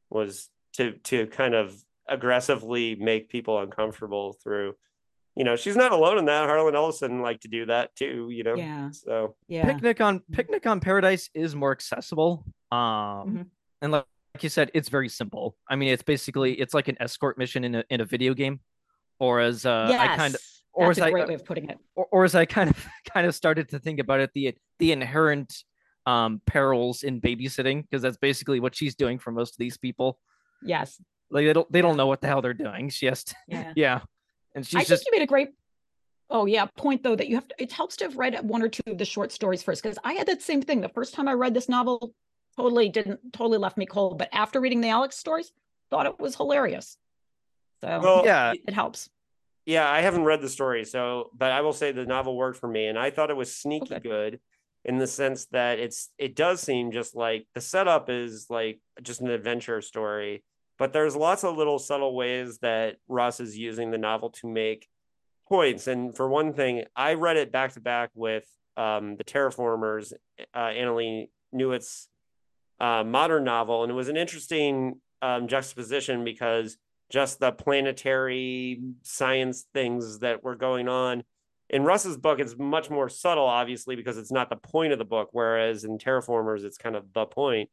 was to to kind of aggressively make people uncomfortable through. You know, she's not alone in that. Harlan Ellison liked to do that too. You know, Yeah. so Yeah. Picnic on Mhm. Picnic on Paradise is more accessible. Um Mhm. and like, like you said, it's very simple. I mean, it's basically it's like an escort mission in a in a video game. Or as uh I kind of or That's as a I great way of putting it. or, or as I kind of *laughs* kind of started to think about it, the the inherent um perils in babysitting, because that's basically what she's doing for most of these people. Yes. Like they don't they don't know what the hell they're doing. She has to, Yeah. *laughs* yeah. And she's I just think you made a great. Oh yeah, point though that you have to. It helps to have read one or two of the short stories first because I had that same thing. The first time I read this novel, totally didn't totally left me cold. But after reading the Alex stories, thought it was hilarious. So Well, yeah. it helps. Yeah, I haven't read the story, so but I will say the novel worked for me, and I thought it was sneaky Okay. good in the sense that it's it does seem just like the setup is like just an adventure story, but there's lots of little subtle ways that Russ is using the novel to make points. And for one thing, I read it back to back with um, the Terraformers, uh, Annalee Newitz's uh, modern novel, and it was an interesting um, juxtaposition because just the planetary science things that were going on. In Russ's book, it's much more subtle, obviously, because it's not the point of the book, whereas in Terraformers, it's kind of the point.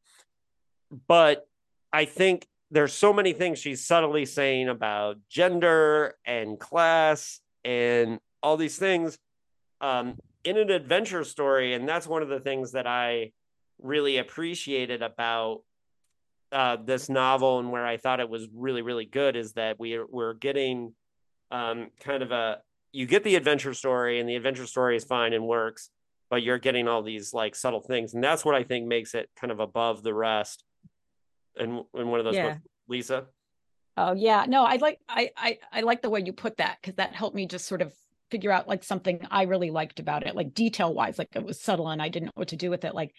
But I think there's so many things she's subtly saying about gender and class and all these things um, in an adventure story. And that's one of the things that I really appreciated about uh, this novel and where I thought it was really, really good is that we we're getting um, kind of a you get the adventure story and the adventure story is fine and works, but you're getting all these like subtle things, and that's what I think makes it kind of above the rest. In in one of those Yeah. books, Lisa. Oh yeah, no, I like I I I like the way you put that because that helped me just sort of figure out like something I really liked about it, like detail wise, like it was subtle and I didn't know what to do with it. Like,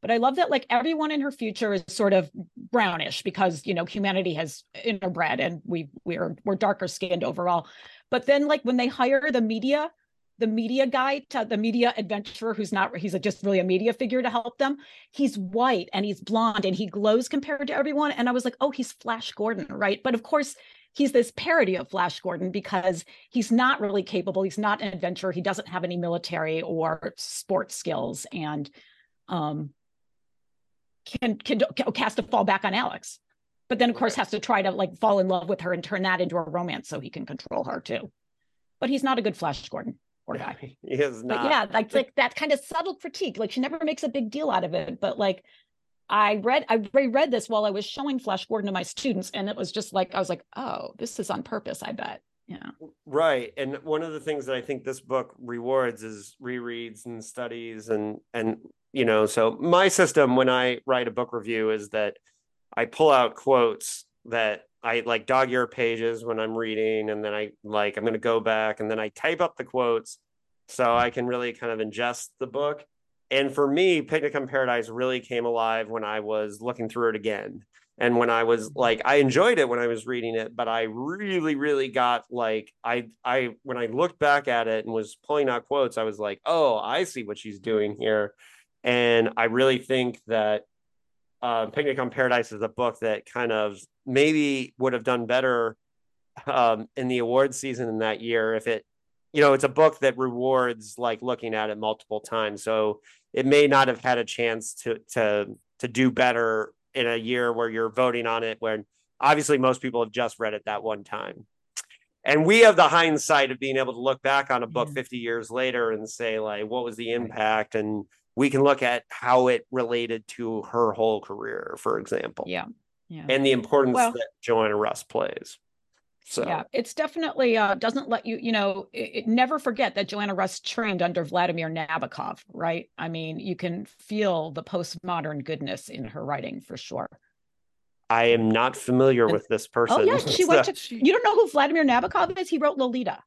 but I love that like everyone in her future is sort of brownish because you know humanity has interbred and we we're we're darker skinned overall. But then like when they hire the media, the media guy to the media adventurer who's not he's a, just really a media figure to help them he's white and he's blonde and he glows compared to everyone. And i was like oh he's flash gordon right? But of course he's this parody of flash gordon because he's not really capable he's not an adventurer he doesn't have any military or sports skills and um can can, can cast a fall back on alex. But then of course has to try to like fall in love with her and turn that into a romance so he can control her too. But he's not a good flash gordon poor guy he is but not. yeah, like like that kind of subtle critique. Like she never makes a big deal out of it. But like I read I reread this while I was showing Flash Gordon to my students, and it was just like I was like, oh, this is on purpose, I bet. Yeah. right and one of the things that i think this book rewards is rereads and studies and and you know so my system when i write a book review is that i pull out quotes that i like dog ear pages when i'm reading and then i like i'm going to go back and then i type up the quotes so i can really kind of ingest the book. And for me picnic on paradise really came alive when i was looking through it again and when i was mm-hmm. like i enjoyed it when i was reading it but i really really got like i i when i looked back at it and was pulling out quotes i was like oh i see what she's doing here. And i really think that uh, picnic on paradise is a book that kind of maybe would have done better um, in the award season in that year if it you know it's a book that rewards like looking at it multiple times. So it may not have had a chance to to to do better in a year where you're voting on it when obviously most people have just read it that one time. And we have the hindsight of being able to look back on a book Yeah. 50 years later and say like what was the impact? And we can look at how it related to her whole career for example Yeah. Yeah. and the importance Well- that joanna russ plays so Yeah, it's definitely uh, doesn't let you, you know, it, it never forget that Joanna Russ trained under Vladimir Nabokov, right? I mean, you can feel the postmodern goodness in her writing for sure. i am not familiar And- with this person Oh yeah, *laughs* she went to. You don't know who Vladimir Nabokov is? He wrote Lolita.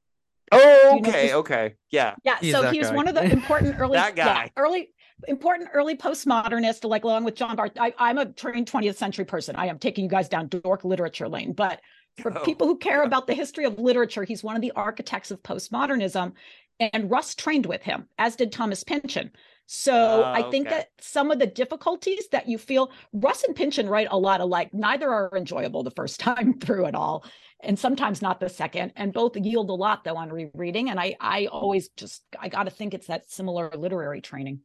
oh you know okay okay yeah Yeah, He's so that he was guy. one of the important *laughs* early That yeah, guy. early important early postmodernist, like along with John Barth. I, I'm a trained 20th century person. I am taking you guys down dork literature lane, but for Oh, people who care about the history of literature, he's one of the architects of postmodernism. And Russ trained with him, as did Thomas Pynchon. So Ah, I think okay. that some of the difficulties that you feel, Russ and Pynchon write a lot alike. Neither are enjoyable the first *laughs* time through it all, and sometimes not the second. And both yield a lot though on rereading. And I, I always just, I got to think it's that similar literary training.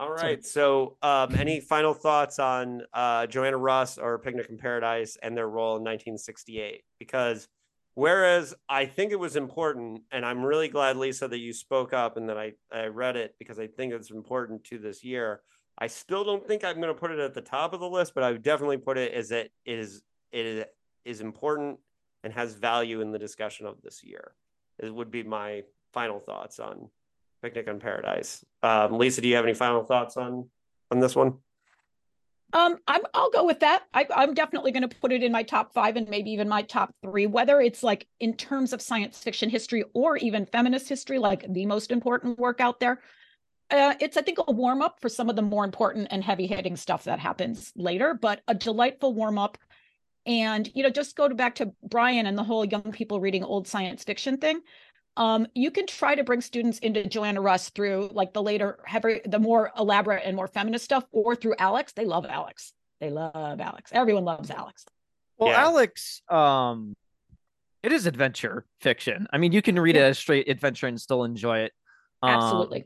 All right. So, um, any final thoughts on uh, Joanna Russ or Picnic in Paradise and their role in 1968? Because Whereas I think it was important, and I'm really glad, Lisa, that you spoke up and that I, I read it because I think it's important to this year. I still don't think I'm going to put it at the top of the list, but I would definitely put it as it is it is, is important and has value in the discussion of this year. It would be my final thoughts on Picnic on Paradise. Um, Lisa, do you have any final thoughts on on this one? Um, I'm I'll go with that. I, I'm definitely going to put it in my top five and maybe even my top three. Whether it's like in terms of science fiction history or even feminist history, like the most important work out there. Uh, it's I think a warm up for some of the more important and heavy hitting stuff that happens later, but a delightful warm up. And you know, just go to back to Brian and the whole young people reading old science fiction thing um, you can try to bring students into Joanna Russ through like the later, heavy, the more elaborate and more feminist stuff, or through Alex. They love Alex. They love Alex. Everyone loves Alex. Well, yeah. Alex, um, it is adventure fiction. I mean, you can read yeah. it as straight adventure and still enjoy it. Um, Absolutely.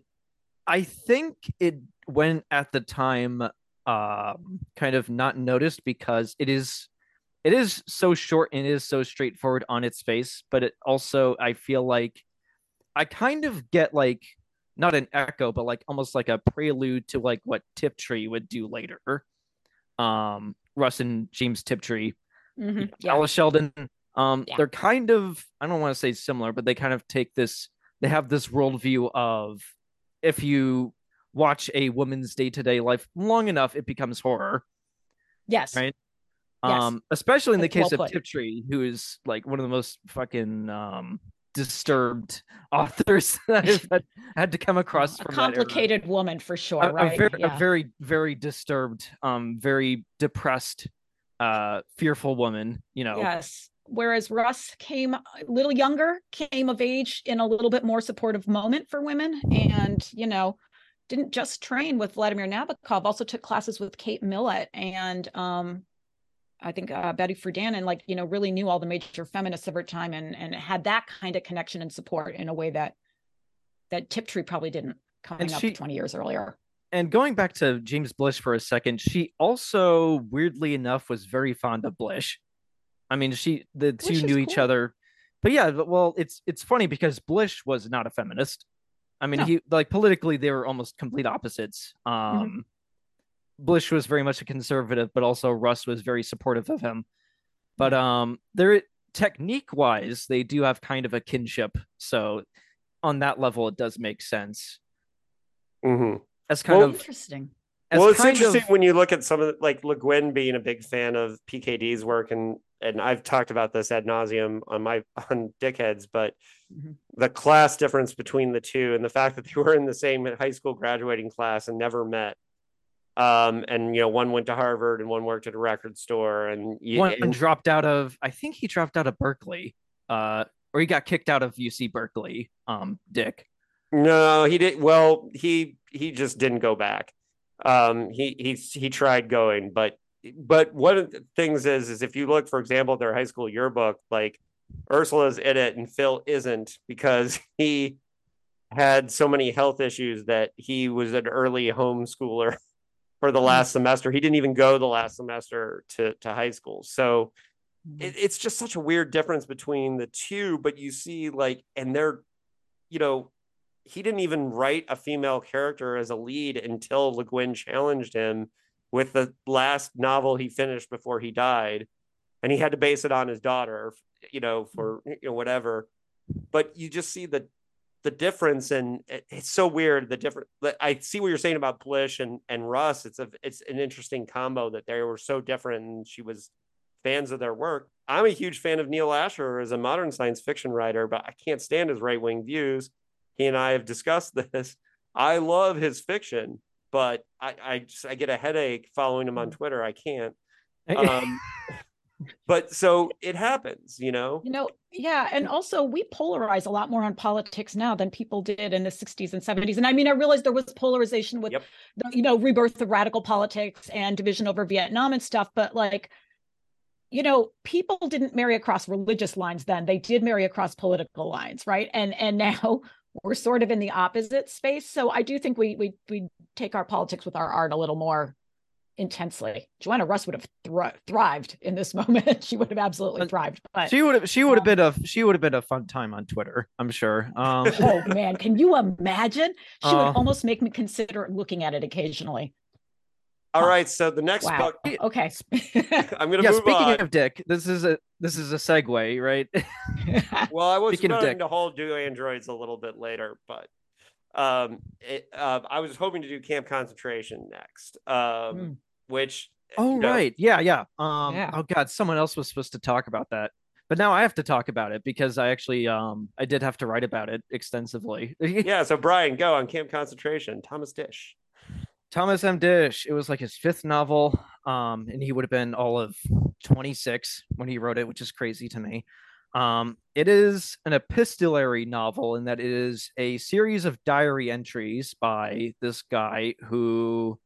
I think it went at the time uh, kind of not noticed because it is it is so short and it is so straightforward on its face, but it also I feel like I kind of get like not an echo, but like almost like a prelude to like what Tiptree would do later. Um, Russ and James Tiptree, mm-hmm. yeah. Alice Sheldon. Um, yeah. they're kind of I don't want to say similar, but they kind of take this. They have this worldview of if you watch a woman's day to day life long enough, it becomes horror. Yes. Right. Um, especially in the case well of Tiptree, who is like one of the most fucking um disturbed authors *laughs* that I've had, had to come across. A complicated woman for sure, a, right? A very, yeah. a very, very disturbed, um, very depressed, uh, fearful woman. You know. Yes. Whereas Russ came a little younger, came of age in a little bit more supportive moment for women, and you know, didn't just train with Vladimir Nabokov, also took classes with Kate Millett and um, I think uh, Betty Friedan and like you know really knew all the major feminists of her time and and had that kind of connection and support in a way that that Tiptree probably didn't coming she, up 20 years earlier. And going back to James Blish for a second, she also weirdly enough was very fond of Blish. I mean, she the two knew each other, but yeah, well, it's it's funny because Blish was not a feminist. I mean, no. he like politically they were almost complete opposites. Mm-hmm. Um, mm-hmm. Blish was very much a conservative, but also Russ was very supportive of him. But um, there technique wise, they do have kind of a kinship. So on that level, it does make sense. Mm-hmm. As kind well, of interesting. Well, it's interesting of... when you look at some of the, like Le Guin being a big fan of PKD's work, and and I've talked about this ad nauseum on my *laughs* on Dickheads, but mm-hmm. the class difference between the two and the fact that they were in the same high school graduating class and never met um and you know one went to harvard and one worked at a record store and one and, dropped out of i think he dropped out of berkeley uh or he got kicked out of uc berkeley um dick. No he did well he he just didn't go back. Um he he he tried going but but one of the things is is if you look for example at their high school yearbook like ursula's in it and phil isn't because *laughs* he had so many health issues that he was an early homeschooler for the last mm-hmm. semester. He didn't even go the last semester to, to high school. So mm-hmm. it, it's just such a weird difference between the two. But you see, like, and they're, you know, he didn't even write a female character as a lead until Le Guin challenged him with the last novel he finished before he died. And he had to base it on his daughter, you know, for you know, whatever. But you just see the the difference and it, it's so weird the different i see what you're saying about blish and and russ. It's a it's an interesting combo that they were so different and she was fans of their work. I'm a huge fan of neil asher as a modern science fiction writer but i can't stand his right-wing views. He and i have discussed *laughs* this. I love his fiction but i i just i get a headache following him on mm. twitter. I can't. Um *laughs* but so it happens you know? You know yeah and also we polarize a lot more on politics now than people did in the 60s and 70s and i mean i realize there was polarization with yep. the you know rebirth of radical politics and division over vietnam and stuff but like you know people didn't marry across religious lines then they did marry across political lines right? And and *laughs* now we're sort of in the opposite space so i do think we we we take our politics with our art a little more intensely. Joanna Russ would have thr- thrived in this *laughs* moment. she would have absolutely thrived. But she would have she would have um, been a she would have been a fun time on Twitter, I'm sure. Um *laughs* oh man, can you imagine? She Uh, would almost make me consider looking at it occasionally. All right, so the next Wow. book, *laughs* Okay. I'm going to yeah, move speaking on. of Dick, this is a this is a segue, right? well, I was speaking of going Dick. to hold do androids a little bit later, but um, it, uh, I was hoping to do camp concentration next, um, Mm. Which Oh you know, right, yeah, yeah. Um, Yeah. oh god, someone else was supposed to talk about that, but now I have to talk about it because I actually um I did have to write about it extensively. *laughs* yeah. So Brian, go on camp concentration. Thomas Disch. Thomas M. Disch. It was like his fifth novel, um, and he would have been all of 26 when he wrote it, which is crazy to me. Um, it is an epistolary novel in that it is a series of diary entries by this guy who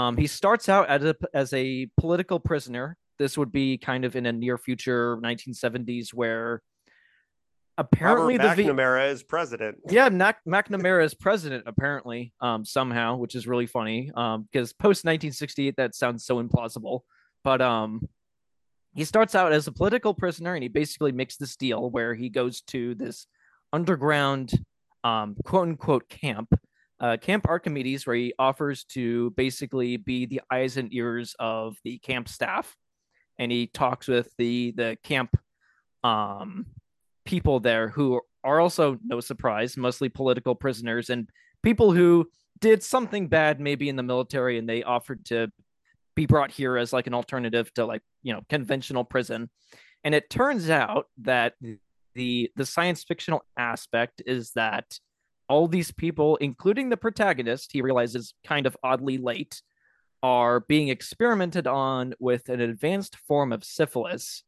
um, he starts out as a, as a political prisoner. This would be kind of in a near future 1970s where apparently Robert the v- McNamara is president. *laughs* yeah, Mac- McNamara is president apparently, um, somehow, which is really funny. Um, because post 1968, that sounds so implausible. But um, he starts out as a political prisoner, and he basically makes this deal where he goes to this underground, um, quote unquote camp, uh, Camp Archimedes, where he offers to basically be the eyes and ears of the camp staff, and he talks with the the camp, um, people there who are also no surprise mostly political prisoners and people who did something bad maybe in the military and they offered to be brought here as like an alternative to like you know conventional prison. And it turns out that the the science fictional aspect is that all these people including the protagonist he realizes kind of oddly late are being experimented on with an advanced form of syphilis.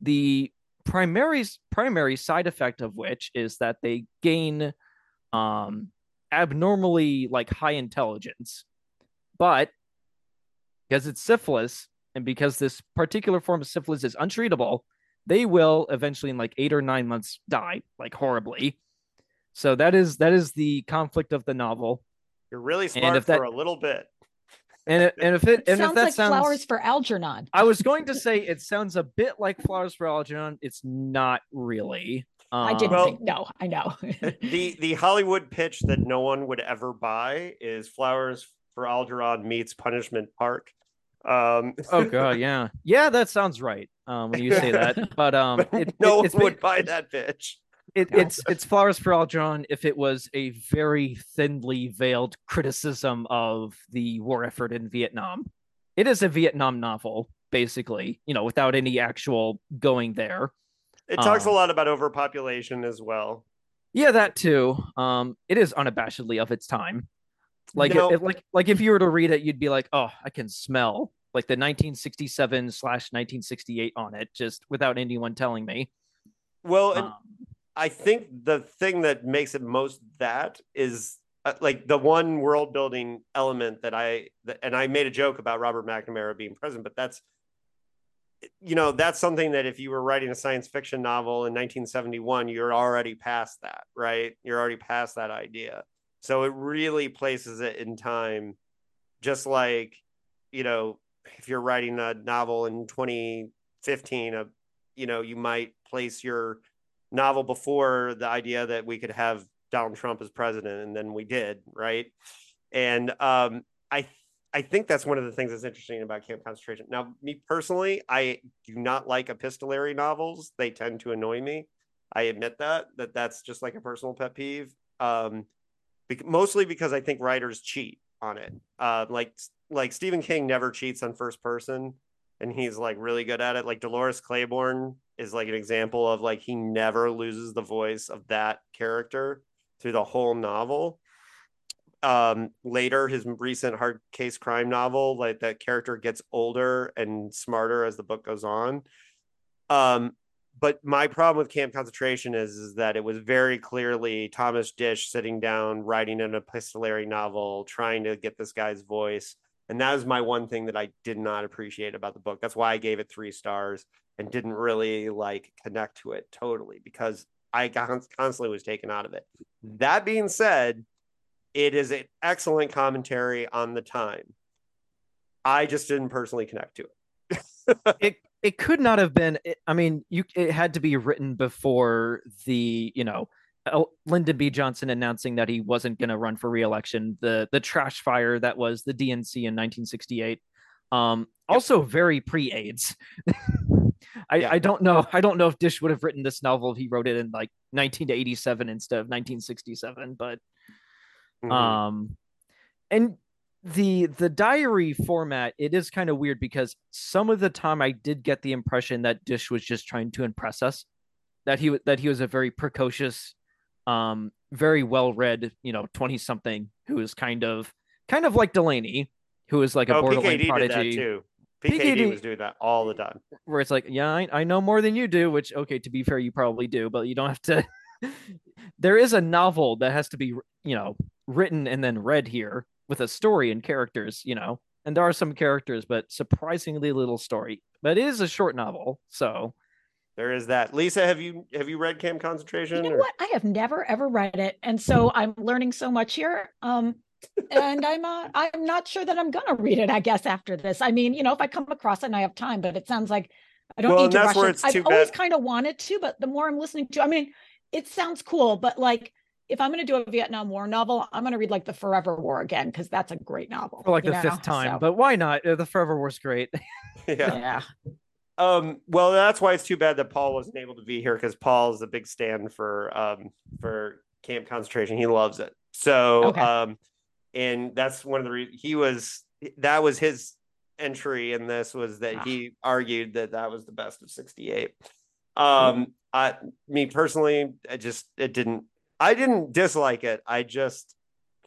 The primary primary side effect of which is that they gain um abnormally like high intelligence. But because it's syphilis and because this particular form of syphilis is untreatable they will eventually in like 8 or 9 months die like horribly so that is that is the conflict of the novel You're really smart if that- for a little bit. and it, and if it and if sounds that like sounds flowers for Algernon. I was going to say it sounds a bit like Flowers for Algernon. It's not really. I didn't Well- think. No, I know. *laughs* the the Hollywood pitch that no one would ever buy is Flowers for Algernon meets Punishment Park. Um, *laughs* Oh god, yeah, yeah, that sounds right. Um, when you say that, *laughs* but um, but it, no it, one it's would ba- buy that pitch. It, No. it's it's Flowers for Algernon if it was a very thinly veiled criticism of the war effort in Vietnam. It is a Vietnam novel, basically, you know, without any actual going there. It talks a Um, lot about overpopulation as well. Yeah, that too. Um, it is unabashedly of its time. Like, No. if, like, like if you were to read it, you'd be like, "Oh, I can smell like the 1967 slash 1968 on it, just without anyone telling me." Well, and Um, I think the thing that makes it most that is uh, like the one world building element that I that, and I made a joke about Robert McNamara being present, but that's you know that's something that if you were writing a science fiction novel in 1971, you're already past that, right? You're already past that idea. So it really places it in time, just like you know if you're writing a novel in 2015, a you know you might place your novel before the idea that we could have Donald Trump as president, and then we did, right? And um, I I think that's one of the things that's interesting about Camp Concentration. Now, me personally, I do not like epistolary novels; they tend to annoy me. I admit that that that's just like a personal pet peeve. Um, bec- mostly because I think writers cheat on it. Uh, like like Stephen King never cheats on first person, and he's like really good at it. Like Dolores Claiborne is like an example of like he never loses the voice of that character through the whole novel. Um, later, his recent hard case crime novel, like that character gets older and smarter as the book goes on. Um, but my problem with Camp Concentration is, is that it was very clearly Thomas Disch sitting down, writing an epistolary novel, trying to get this guy's voice. And that is my one thing that I did not appreciate about the book. That's why I gave it three stars and didn't really like connect to it totally because I constantly was taken out of it. That being said, it is an excellent commentary on the time. I just didn't personally connect to it. *laughs* it it could not have been. I mean, you it had to be written before the you know Lyndon B. Johnson announcing that he wasn't going to run for reelection, the the trash fire that was the DNC in 1968. Um, also very pre-AIDS. *laughs* I, yeah. I don't know. I don't know if Disch would have written this novel if he wrote it in like 1987 instead of 1967. But mm-hmm. um, and the the diary format it is kind of weird because some of the time I did get the impression that Disch was just trying to impress us. That he that he was a very precocious um, very well read, you know, 20 something who is kind of kind of like Delany, who is like a oh, borderline PKD prodigy. Did. PKD, PKD, was doing that all the time. Where it's like, yeah, I, I know more than you do, which okay, to be fair, you probably do, but you don't have to *laughs* there is a novel that has to be, you know, written and then read here with a story and characters, you know. And there are some characters, but surprisingly little story. But it is a short novel, so there is that. Lisa, have you have you read Camp Concentration? You know or? what? I have never ever read it, and so I'm learning so much here. Um, and I'm uh, I'm not sure that I'm gonna read it. I guess after this, I mean, you know, if I come across it and I have time, but it sounds like I don't well, need to rush it. I've always kind of wanted to, but the more I'm listening to, I mean, it sounds cool, but like if I'm going to do a Vietnam War novel, I'm going to read like the Forever War again because that's a great novel for like the know? fifth time. So. But why not? Uh, the Forever War's great. *laughs* yeah. yeah. Um, well, that's why it's too bad that Paul wasn't able to be here because Paul is a big stand for um for camp concentration. He loves it. So okay. um, and that's one of the reasons he was that was his entry in this was that ah. he argued that that was the best of 68 um i me personally i just it didn't i didn't dislike it i just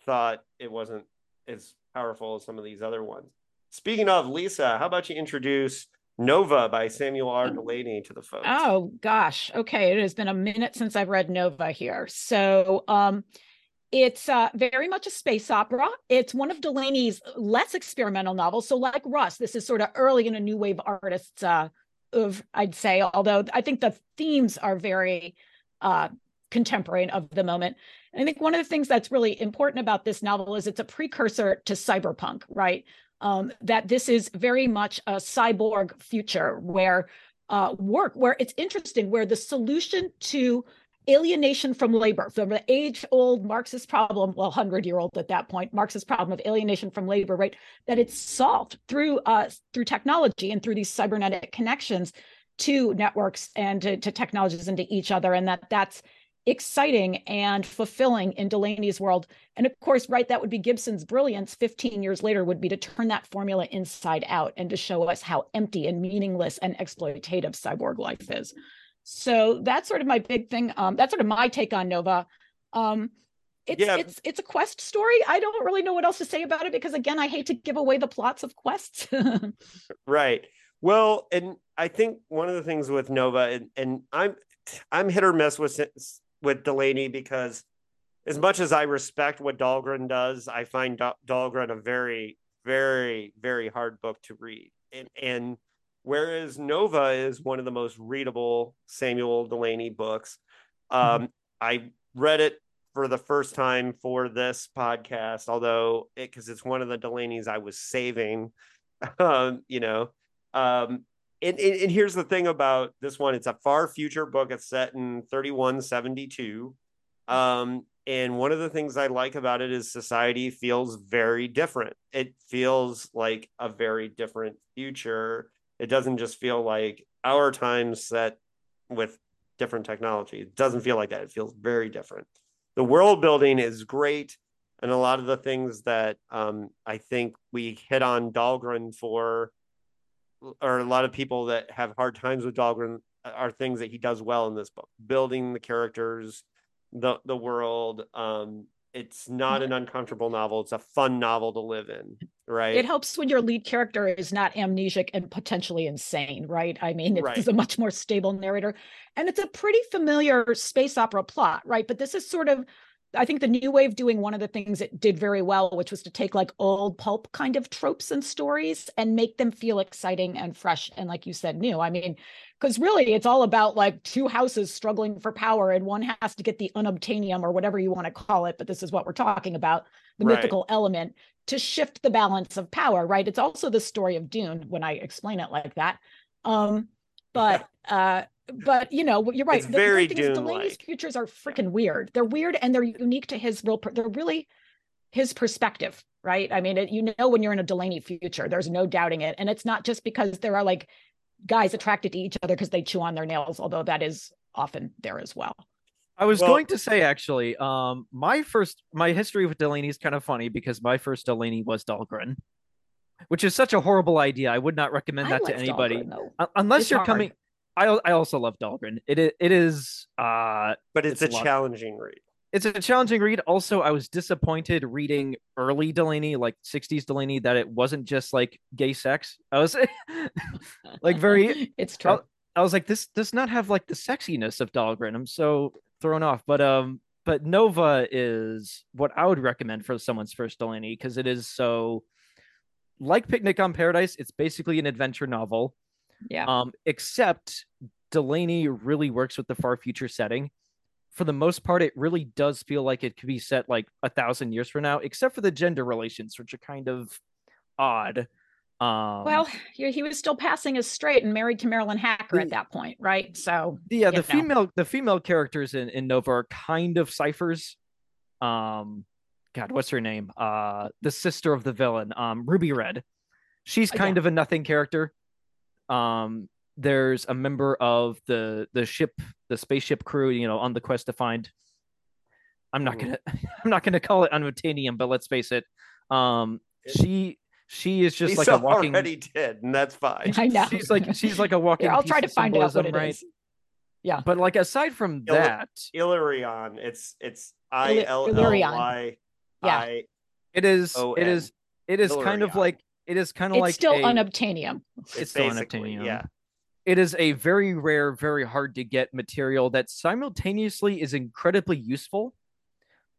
thought it wasn't as powerful as some of these other ones speaking of lisa how about you introduce Nova by Samuel R. Delany to the folks. Oh gosh. Okay. It has been a minute since I've read Nova here. So um it's uh, very much a space opera. It's one of Delany's less experimental novels. So, like Russ, this is sort of early in a new wave artists uh, I'd say, although I think the themes are very uh, contemporary of the moment. And I think one of the things that's really important about this novel is it's a precursor to cyberpunk, right? um, that this is very much a cyborg future where uh, work, where it's interesting, where the solution to alienation from labor, from the age old Marxist problem, well, 100 year old at that point, Marxist problem of alienation from labor, right? That it's solved through uh, through technology and through these cybernetic connections to networks and to, to technologies and to each other. And that that's exciting and fulfilling in Delany's world. And of course, right, that would be Gibson's brilliance 15 years later would be to turn that formula inside out and to show us how empty and meaningless and exploitative cyborg life is. So that's sort of my big thing. Um, that's sort of my take on Nova. Um, it's yeah. it's it's a quest story. I don't really know what else to say about it because again, I hate to give away the plots of quests. *laughs* right. Well, and I think one of the things with Nova, and, and I'm I'm hit or miss with with Delany because as much as I respect what Dhalgren does, I find Dhalgren a very, very, very hard book to read. And, and whereas Nova is one of the most readable Samuel Delany books, um, mm-hmm. I read it for the first time for this podcast, although it because it's one of the Delany's I was saving, *laughs* um, you know. Um, and, and, and, here's the thing about this one. It's a far future book. It's set in 3172 um, and one of the things i like about it is society feels very different. It feels like a very different future it doesn't just feel like our time set with different technology. It doesn't feel like that. It feels very different. The world building is great and a lot of the things that um, i think we hit on dhalgren for or a lot of people that have hard times with Dhalgren are things that he does well in this book, building the characters, the the world. Um, it's not an uncomfortable novel. It's a fun novel to live in, right? It helps when your lead character is not amnesic and potentially insane, right? I mean, it's right. a much more stable narrator, and it's a pretty familiar space opera plot, right? But this is sort of I think the new wave doing one of the things it did very well, which was to take like old pulp kind of tropes and stories and make them feel exciting and fresh and like you said, new. I mean, because really it's all about like two houses struggling for power and one has to get the unobtainium or whatever you want to call it, but this is what we're talking about, the Right. mythical element to shift the balance of power, right? It's also the story of Dune when I explain it like that. Um, *laughs* but uh but you know you're right It's The- the very thing is delany's futures are freaking weird they're weird and they're unique to his real per- they're really his perspective right i mean it, you know when you're in a delany future there's no doubting it and it's not just because there are like guys attracted to each other because they chew on their nails although that is often there as well I was Well- going to say actually, um, my first my history with Delany is kind of funny because my first Delany was Dhalgren, which is such a horrible idea. I would not recommend I that to anybody Dhalgren, unless It's you're hard. coming. I I also love Dhalgren. It is, it is uh but it's, It's a a challenging read. It's a challenging read. Also, I was disappointed reading early Delany, like 60s Delany, that it wasn't just like gay sex. I was *laughs* like very *laughs* it's true I'll- I was like, this does not have like the sexiness of Dhalgren. I'm so thrown off. But um, but Nova is what I would recommend for someone's first Delany because it is so like Picnic on Paradise. It's basically an adventure novel. yeah Um, except Delany really works with the far future setting. For the most part, it really does feel like it could be set like a thousand years from now, except for the gender relations, which are kind of odd. Um, well he, he was still passing as straight and married to marilyn hacker The- at that point right so yeah the know. female the female characters in, in nova are kind of ciphers um god what's her name uh the sister of the villain um ruby red she's Uh, kind yeah. of a nothing character um there's a member of the the ship the spaceship crew you know on the quest to find i'm not Mhm. gonna *laughs* i'm not gonna call it unobtainium but let's face it um she she is just Lisa like a *laughs* walking already did, and that's fine. i know she's like she's like a *laughs* walking Here, i'll try to find out what symbolism, it right is. yeah but like aside from Ill- that Illyrion. It's it's I Illy- L L Illyrion. Y Yeah. I. It is. O It N. is. It is kind of like. It is kind of like still unobtainium It's still unobtainium. Yeah. It is a very rare, very hard to get material that simultaneously is incredibly useful.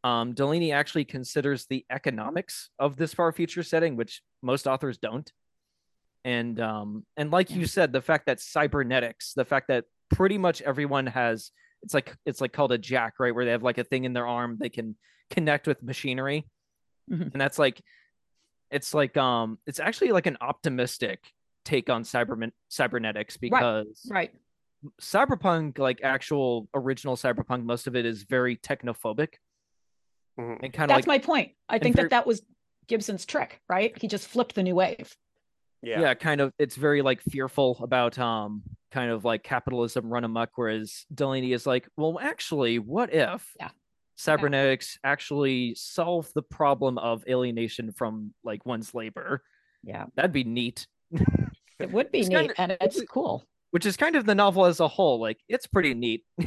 Um, Delany actually considers the economics of this far future setting, which most authors don't. And um, and like you said, the fact that cybernetics, the fact that pretty much everyone has, it's like it's like called a jack, right, where they have like a thing in their arm they can connect with machinery, Mhm. and that's like, it's like um, it's actually like an optimistic take on cyber cybernetics because right cyberpunk like actual original cyberpunk most of it is very technophobic Mhm. and kind of that's like my point i think very- that that was gibson's trick right he just flipped the new wave Yeah. yeah. kind of it's very like fearful about um kind of like capitalism run amok whereas delany is like well actually what if Yeah. cybernetics actually solve the problem of alienation from like one's labor yeah that'd be neat *laughs* it would be It's neat kinda- and it's cool which is kind of the novel as a whole like it's pretty neat *laughs*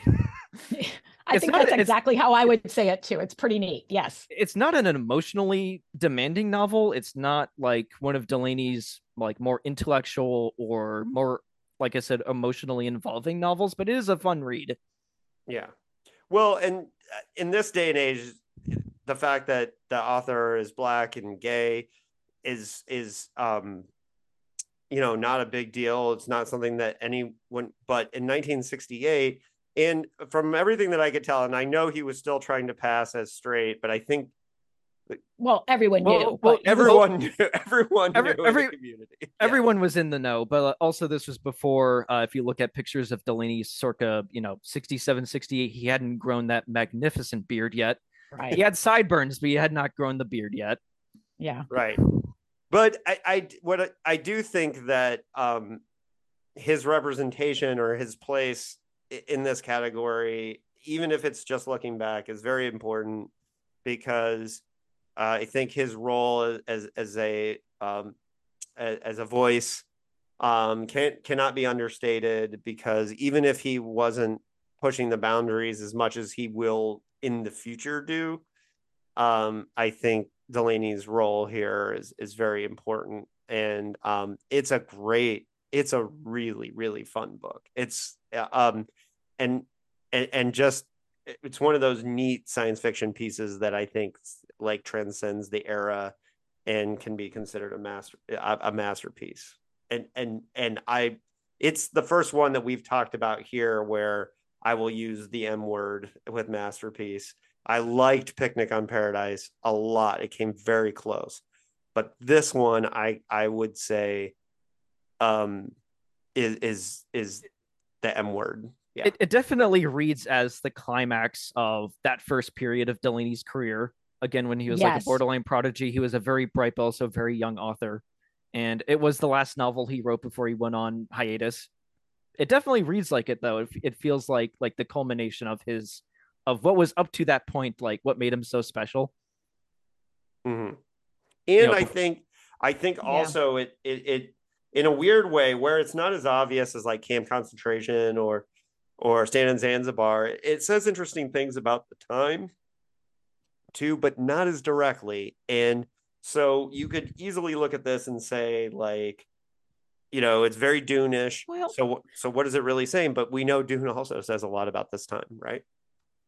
i It's think not- that's exactly how i would say it too it's pretty neat yes it's not an emotionally demanding novel. It's not like one of Delany's like more intellectual or more, like I said, emotionally involving novels, but it is a fun read. Yeah. Well, and uh, in this day and age, the fact that the author is black and gay is is um you know not a big deal. It's not something that anyone but in 1968 and from everything that I could tell and I know he was still trying to pass as straight, but I think well everyone Well, knew well, but you- everyone knew *laughs* everyone Every- knew in every- the community. Yeah. Everyone was in the know, but also this was before, uh, if you look at pictures of Delany circa, you know, 67, 68, he hadn't grown that magnificent beard yet. right He had sideburns, but he had not grown the beard yet. yeah right but I, I what I- do think that um his representation or his place in this category even if it's just looking back is very important because uh, i think his role as as a um as a voice um can cannot be understated because even if he wasn't pushing the boundaries as much as he will in the future do um, I think Delany's role here is is very important, and um, it's a great, it's a really really fun book. It's uh, um, and and and just it's one of those neat science fiction pieces that I think like transcends the era and can be considered a master a, a masterpiece. And and and I it's the first one that we've talked about here where I will use the M word with masterpiece. I liked Picnic on Paradise a lot. It came very close. But this one I I would say um is is is the M word. Yeah. It, it definitely reads as the climax of that first period of Delany's career. Again, when he was yes. like a borderline prodigy, he was a very bright but also very young author. And it was the last novel he wrote before he went on hiatus. It definitely reads like it though. It, it feels like like the culmination of his of what was up to that point, like what made him so special. Mm-hmm. And you know, I think I think also yeah. it, it it in a weird way where it's not as obvious as like camp concentration or or stand on Zanzibar. It says interesting things about the time too, but not as directly. And so you could easily look at this and say, like, you know, it's very Dune-ish. Well, so so what is it really saying? But we know Dune also says a lot about this time, right?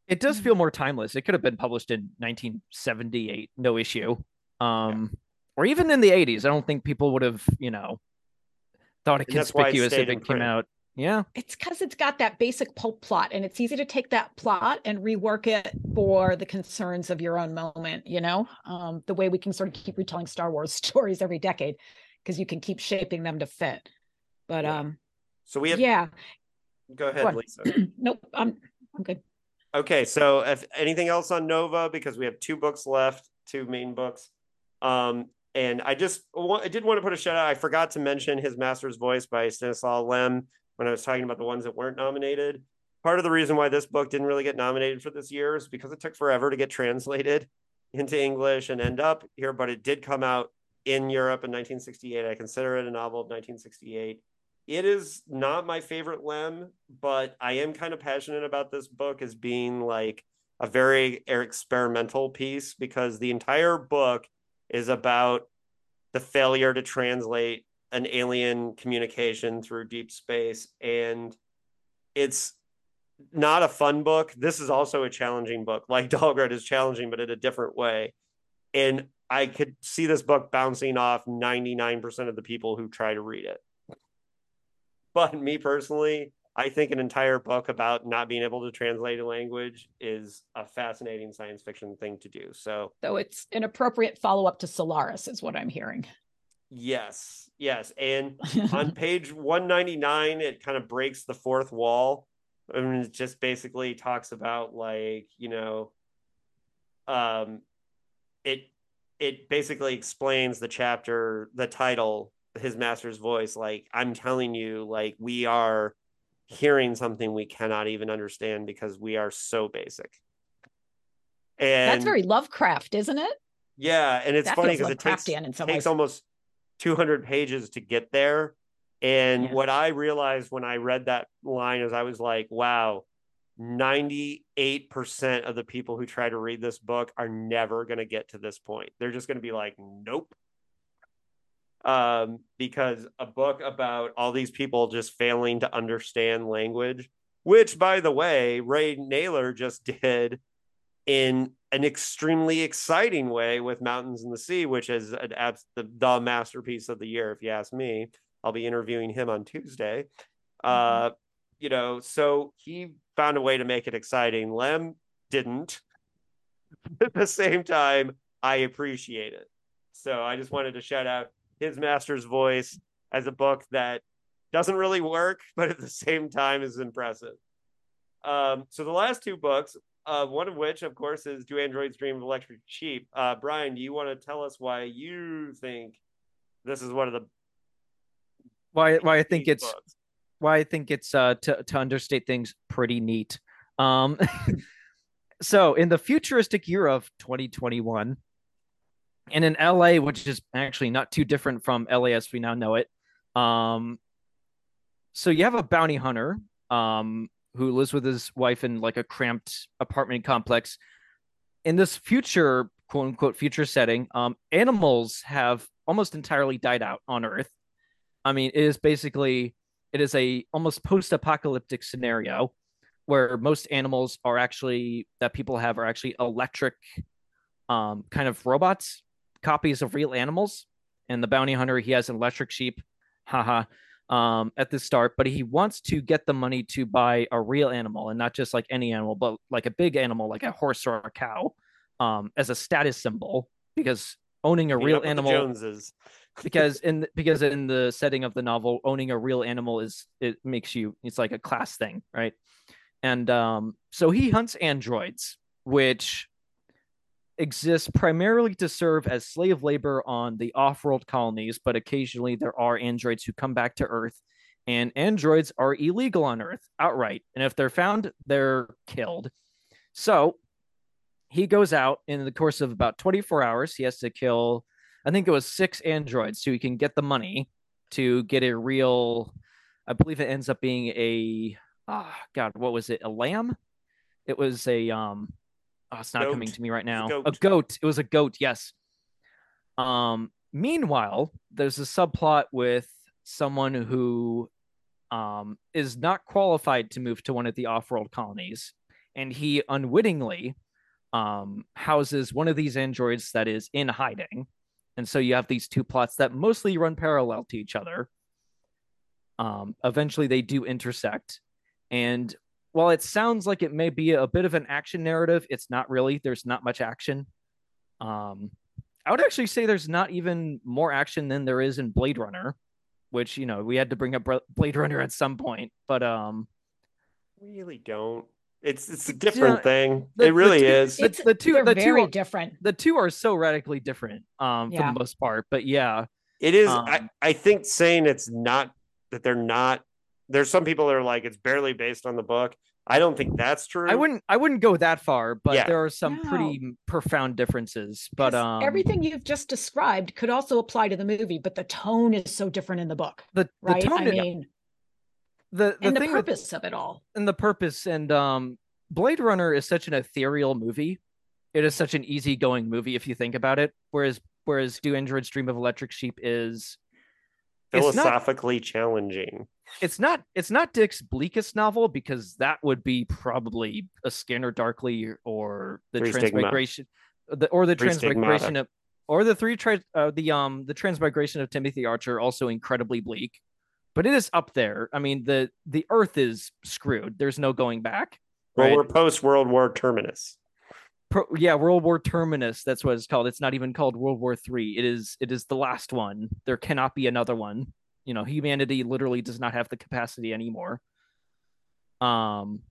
It does feel more timeless. It could have been published in 1978, no issue. Um, yeah. or even in the 80s. I don't think people would have, you know, thought it conspicuous if it came out yeah. It's because it's got that basic pulp plot and it's easy to take that plot and rework it for the concerns of your own moment, you know, um, the way we can sort of keep retelling Star Wars *laughs* stories every decade because you can keep shaping them to fit. But yeah. um, so we have, yeah. Go ahead, Go Lisa. *clears throat* nope. I'm, I'm good. Okay. So if anything else on Nova, because we have two books left, two main books. Um, and I just I did want to put a shout out. I forgot to mention his master's voice by Stanislaw Lem when I was talking about the ones that weren't nominated. Part of the reason why this book didn't really get nominated for this year is because it took forever to get translated into English and end up here, but it did come out in Europe in 1968. I consider it a novel of 1968. It is not my favorite Lem, but I am kind of passionate about this book as being like a very experimental piece because the entire book is about the failure to translate an alien communication through deep space. And it's not a fun book. This is also a challenging book. *laughs* Like Dhalgren is challenging but in a different way. And i could see this book bouncing off 99% of the people who try to read it but me personally i think an entire book about not being able to translate a language is a fascinating science fiction thing to do so so it's an appropriate follow-up to solaris is what i'm hearing Yes, yes. And *laughs* on page 199, it kind of breaks the fourth wall. I mean, it just basically talks about like, you know, um it it basically explains the chapter, the title, his master's voice, like, I'm telling you, like, we are hearing something we cannot even understand because we are so basic. And that's very Lovecraft, isn't it? Yeah, and it's that funny because it takes, takes almost 200 pages to get there. And yeah. what I realized when I read that line is I was like, wow, 98% of the people who try to read this book are never going to get to this point. They're just going to be like, nope. Um, because a book about all these people just failing to understand language, which, by the way, Ray Nayler just *laughs* did in an extremely exciting way with Mountains in the Sea, which is an abs- the, the masterpiece of the year, if you ask me. I'll be interviewing him on Tuesday. Mm-hmm. Uh, you know, so he found a way to make it exciting. Lem didn't. *laughs* At the same time, I appreciate it. So I just wanted to shout out his master's voice as a book that doesn't really work, *laughs* but at the same time is impressive. Um, so the last two books, uh, one of which, of course, is Do Androids Dream of Electric Sheep? Uh, Brian, do you want to tell us why you think this is one of the why why I think it's books? why I think it's uh, to to understate things pretty neat. Um, *laughs* so in the futuristic year of 2021, and in LA, which is actually not too different from LA as we now know it, um, so you have a bounty hunter um who lives with his wife in like a cramped apartment complex. In this future, quote unquote, future setting, um, animals have almost entirely died out on Earth. I mean, it is basically it is a almost post-apocalyptic scenario. where most animals are actually that people have are actually electric um kind of robots copies of real animals and the bounty hunter. He has an electric sheep. Haha. Um at the start but he wants to get the money to buy a real animal and not just like any animal but like a big animal like a horse or a cow um as a status symbol because owning a Meet real up with the animal *laughs* because in the, because in the setting of the novel owning a real animal is it makes you it's like a class thing right? And um so he hunts androids which exist primarily to serve as slave labor on the off-world colonies but occasionally there are androids who come back to earth and androids are illegal on earth outright and if they're found they're killed so he goes out in the course of about 24 hours he has to kill I think it was six androids, so he can get the money to get a real. I believe it ends up being a. Ah, God, what was it? A lamb? It was a um. Oh, it's not Goat. coming to me right now. goat. A goat. It was a goat. Yes. Um. Meanwhile, there's a subplot with someone who, um, is not qualified to move to one of the off-world colonies, and he unwittingly, um, houses one of these androids that is in hiding and so you have these two plots that mostly run parallel to each other um eventually they do intersect and while it sounds like it may be a bit of an action narrative it's not really there's not much action um i would actually say there's not even more action than there is in blade runner which you know we had to bring up blade runner at some point but um Really don't. It's it's a different Yeah, thing. the- it really the two- is. the- It's the two- they're the two very are- different. the two are so radically different um for Yeah. the most part but yeah It is. Um, I, I think saying it's not that they're not. There's some people that are like it's barely based on the book. I don't think that's true. I wouldn't I wouldn't go that far, but Yeah. there are some pretty profound differences. But um everything you've just described could also apply to the movie, but the tone is so different in the book, the, the right? tone I mean, the, the and the thing with- purpose of it all. and the purpose and um Blade Runner is such an ethereal movie. It is such an easygoing movie if you think about it. Whereas whereas Do Androids Dream of Electric Sheep is it's not philosophically challenging. It's not it's not Dick's bleakest novel because that would be probably a Scanner Darkly or the Three Transmigration the or the Three Transmigration Stigmata. of or the three tri- uh, the um the Transmigration of Timothy Archer also incredibly bleak. But it is up there. I mean the the earth is screwed. There's no going back. Well, right? we're post World War terminus. Pro- yeah, World War Terminus. That's what it's called. It's not even called World War Three. It is. It is the last one. There cannot be another one. You know, humanity literally does not have the capacity anymore. Um,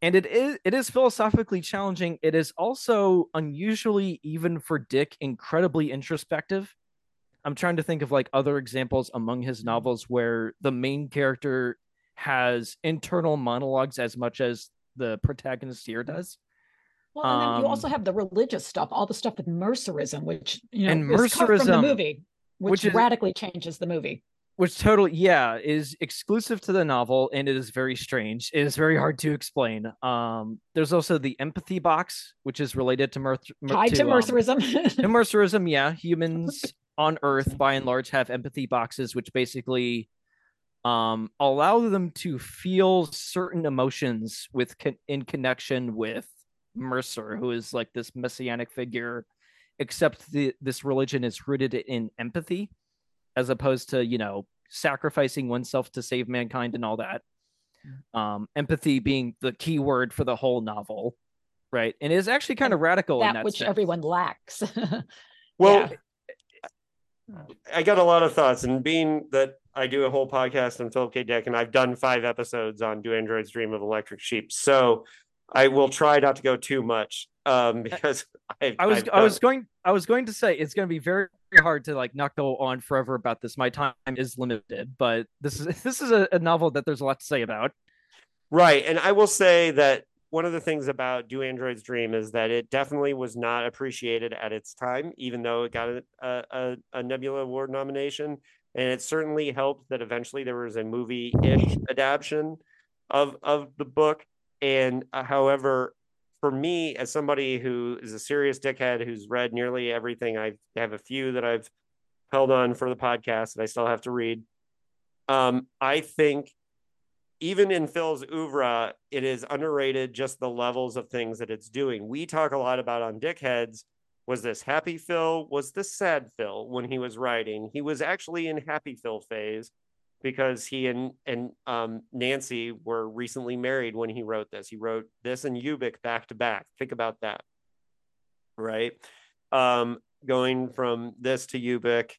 and it is. It is philosophically challenging. It is also unusually, even for Dick, incredibly introspective. I'm trying to think of like other examples among his novels where the main character has internal monologues as much as the protagonist here does. Well, and then you also Um, have the religious stuff, all the stuff with Mercerism, which you know And from the movie, which, which is- radically changes the movie. Which totally yeah is exclusive to the novel and it is very strange it is very hard to explain um there's also the empathy box which is related to mirth Tied to, um, Mercerism. to *laughs* mercerism yeah humans on earth by and large have empathy boxes which basically um allow them to feel certain emotions with con- in connection with mercer who is like this messianic figure except the this religion is rooted in empathy as opposed to you know sacrificing oneself to save mankind and all that um empathy being the key word for the whole novel right and it is actually kind of radical in that that which sense. everyone lacks. *laughs* Well, Yeah. I got a lot of thoughts, and being that I do a whole podcast on Philip K. Dick, and I've done five episodes on Do Androids Dream of Electric Sheep, so I will try not to go too much um, because *laughs* I, I was I've was going I was going to say it's going to be very hard to like not go on forever about this. My time is limited, but this is *laughs* this is a, a novel that there's a lot to say about. Right. And I will say that one of the things about Do Androids Dream is that it definitely was not appreciated at its time, even though it got a, a, a Nebula Award nomination. And it certainly helped that eventually there was a movie ish adaptation of, of the book. And uh, however, for me, as somebody who is a serious dickhead who's read nearly everything, I have a few that I've held on for the podcast that I still have to read. Um, I think even in Phil's oeuvre, it is underrated just the levels of things that it's doing. We talk a lot about on Dickheads. Was this happy Phil? Was this sad Phil when he was writing? He was actually in happy Phil phase because he and and um, Nancy were recently married when he wrote this. He wrote this and Ubik back to back. Think about that, right? Um, going from this to Ubik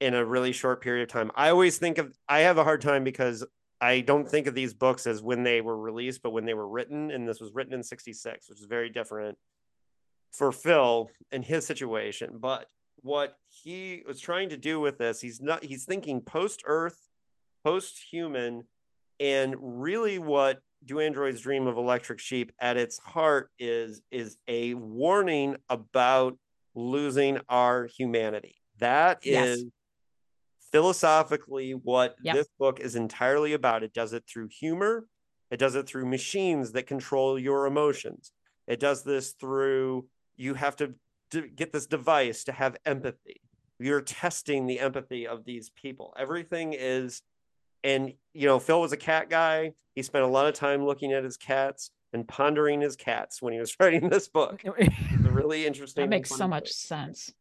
in a really short period of time. I always think of I have a hard time because I don't think of these books as when they were released, but when they were written, and this was written in '66, which is very different for Phil and his situation. But what he was trying to do with this, he's not he's thinking post Earth, post human, and really what do androids dream of electric sheep at its heart is is a warning about losing our humanity. That is yes philosophically what yep. this book is entirely about. It does it through humor, it does it through machines that control your emotions. It does this through you have to d- get this device to have empathy. You're testing the empathy of these people. Everything is, and you know, Phil was a cat guy. He spent a lot of time looking at his cats and pondering his cats when he was *laughs* writing this book. it's *laughs* really interesting. that makes so much sense.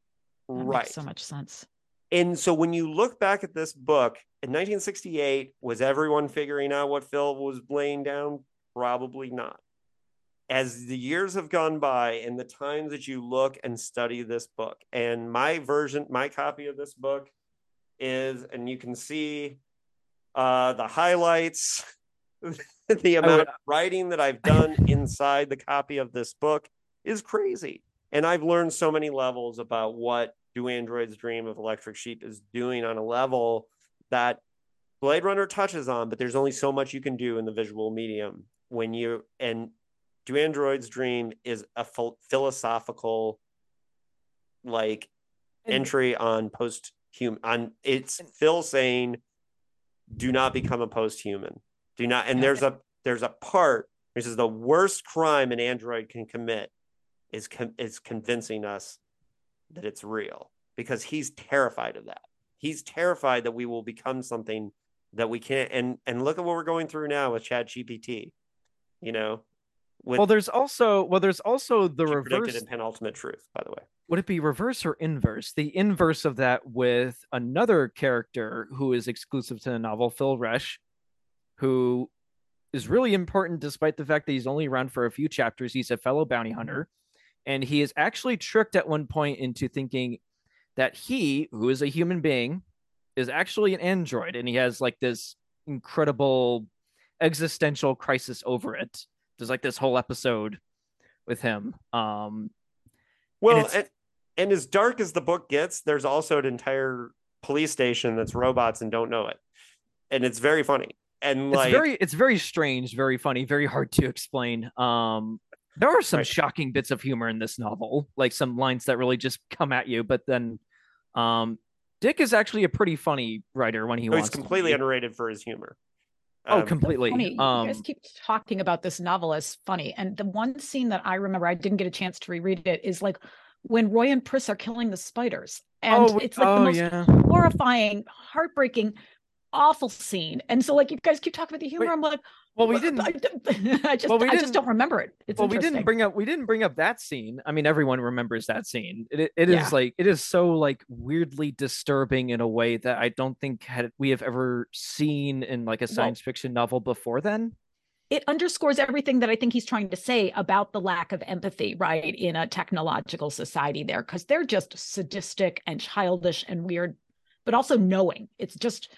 That right. so much sense. And so when you look back at this book in 1968, was everyone figuring out what Phil was laying down? Probably not. As the years have gone by and the times that you look and study this book, and my version, my copy of this book is, and you can see uh, the highlights, *laughs* the amount of writing that I've done inside the copy of this book is crazy. And I've learned so many levels about what do androids dream of electric sheep is doing on a level that blade runner touches on but there's only so much you can do in the visual medium when you and do androids dream is a philosophical like and, entry on post human on it's and, phil saying do not become a post human do not and there's a there's a part this is the worst crime an android can commit is com- is convincing us that it's real because he's terrified of that. He's terrified that we will become something that we can't. And and look at what we're going through now with Chat GPT. You know. With, well, there's also well, there's also the reverse in penultimate truth. By the way, would it be reverse or inverse? The inverse of that with another character who is exclusive to the novel, Phil Resch, who is really important despite the fact that he's only around for a few chapters. He's a fellow bounty hunter and he is actually tricked at one point into thinking that he, who is a human being, is actually an android, and he has like this incredible existential crisis over it. There's like this whole episode with him. Um, well, and, and, and as dark as the book gets, there's also an entire police station that's robots and don't know it, and it's very funny. And like, it's very, it's very strange, very funny, very hard to explain. Um, there are some right. shocking bits of humor in this novel, like some lines that really just come at you. But then, um, Dick is actually a pretty funny writer when he oh, wants. He's completely underrated for his humor. Oh, um, completely. Funny. Um, you guys keep talking about this novel as funny, and the one scene that I remember, I didn't get a chance to reread it, is like when Roy and Pris are killing the spiders, and oh, it's like oh, the most yeah. horrifying, heartbreaking, awful scene. And so, like, you guys keep talking about the humor. Wait, I'm like, well, we didn't. *laughs* I, just, well, we I just don't remember it. It's well, we didn't bring up. We didn't bring up that scene. I mean, everyone remembers that scene. It, it yeah. is like it is so like weirdly disturbing in a way that I don't think had we have ever seen in like a science well, fiction novel before. Then it underscores everything that I think he's trying to say about the lack of empathy, right, in a technological society there, because they're just sadistic and childish and weird, but also knowing. It's just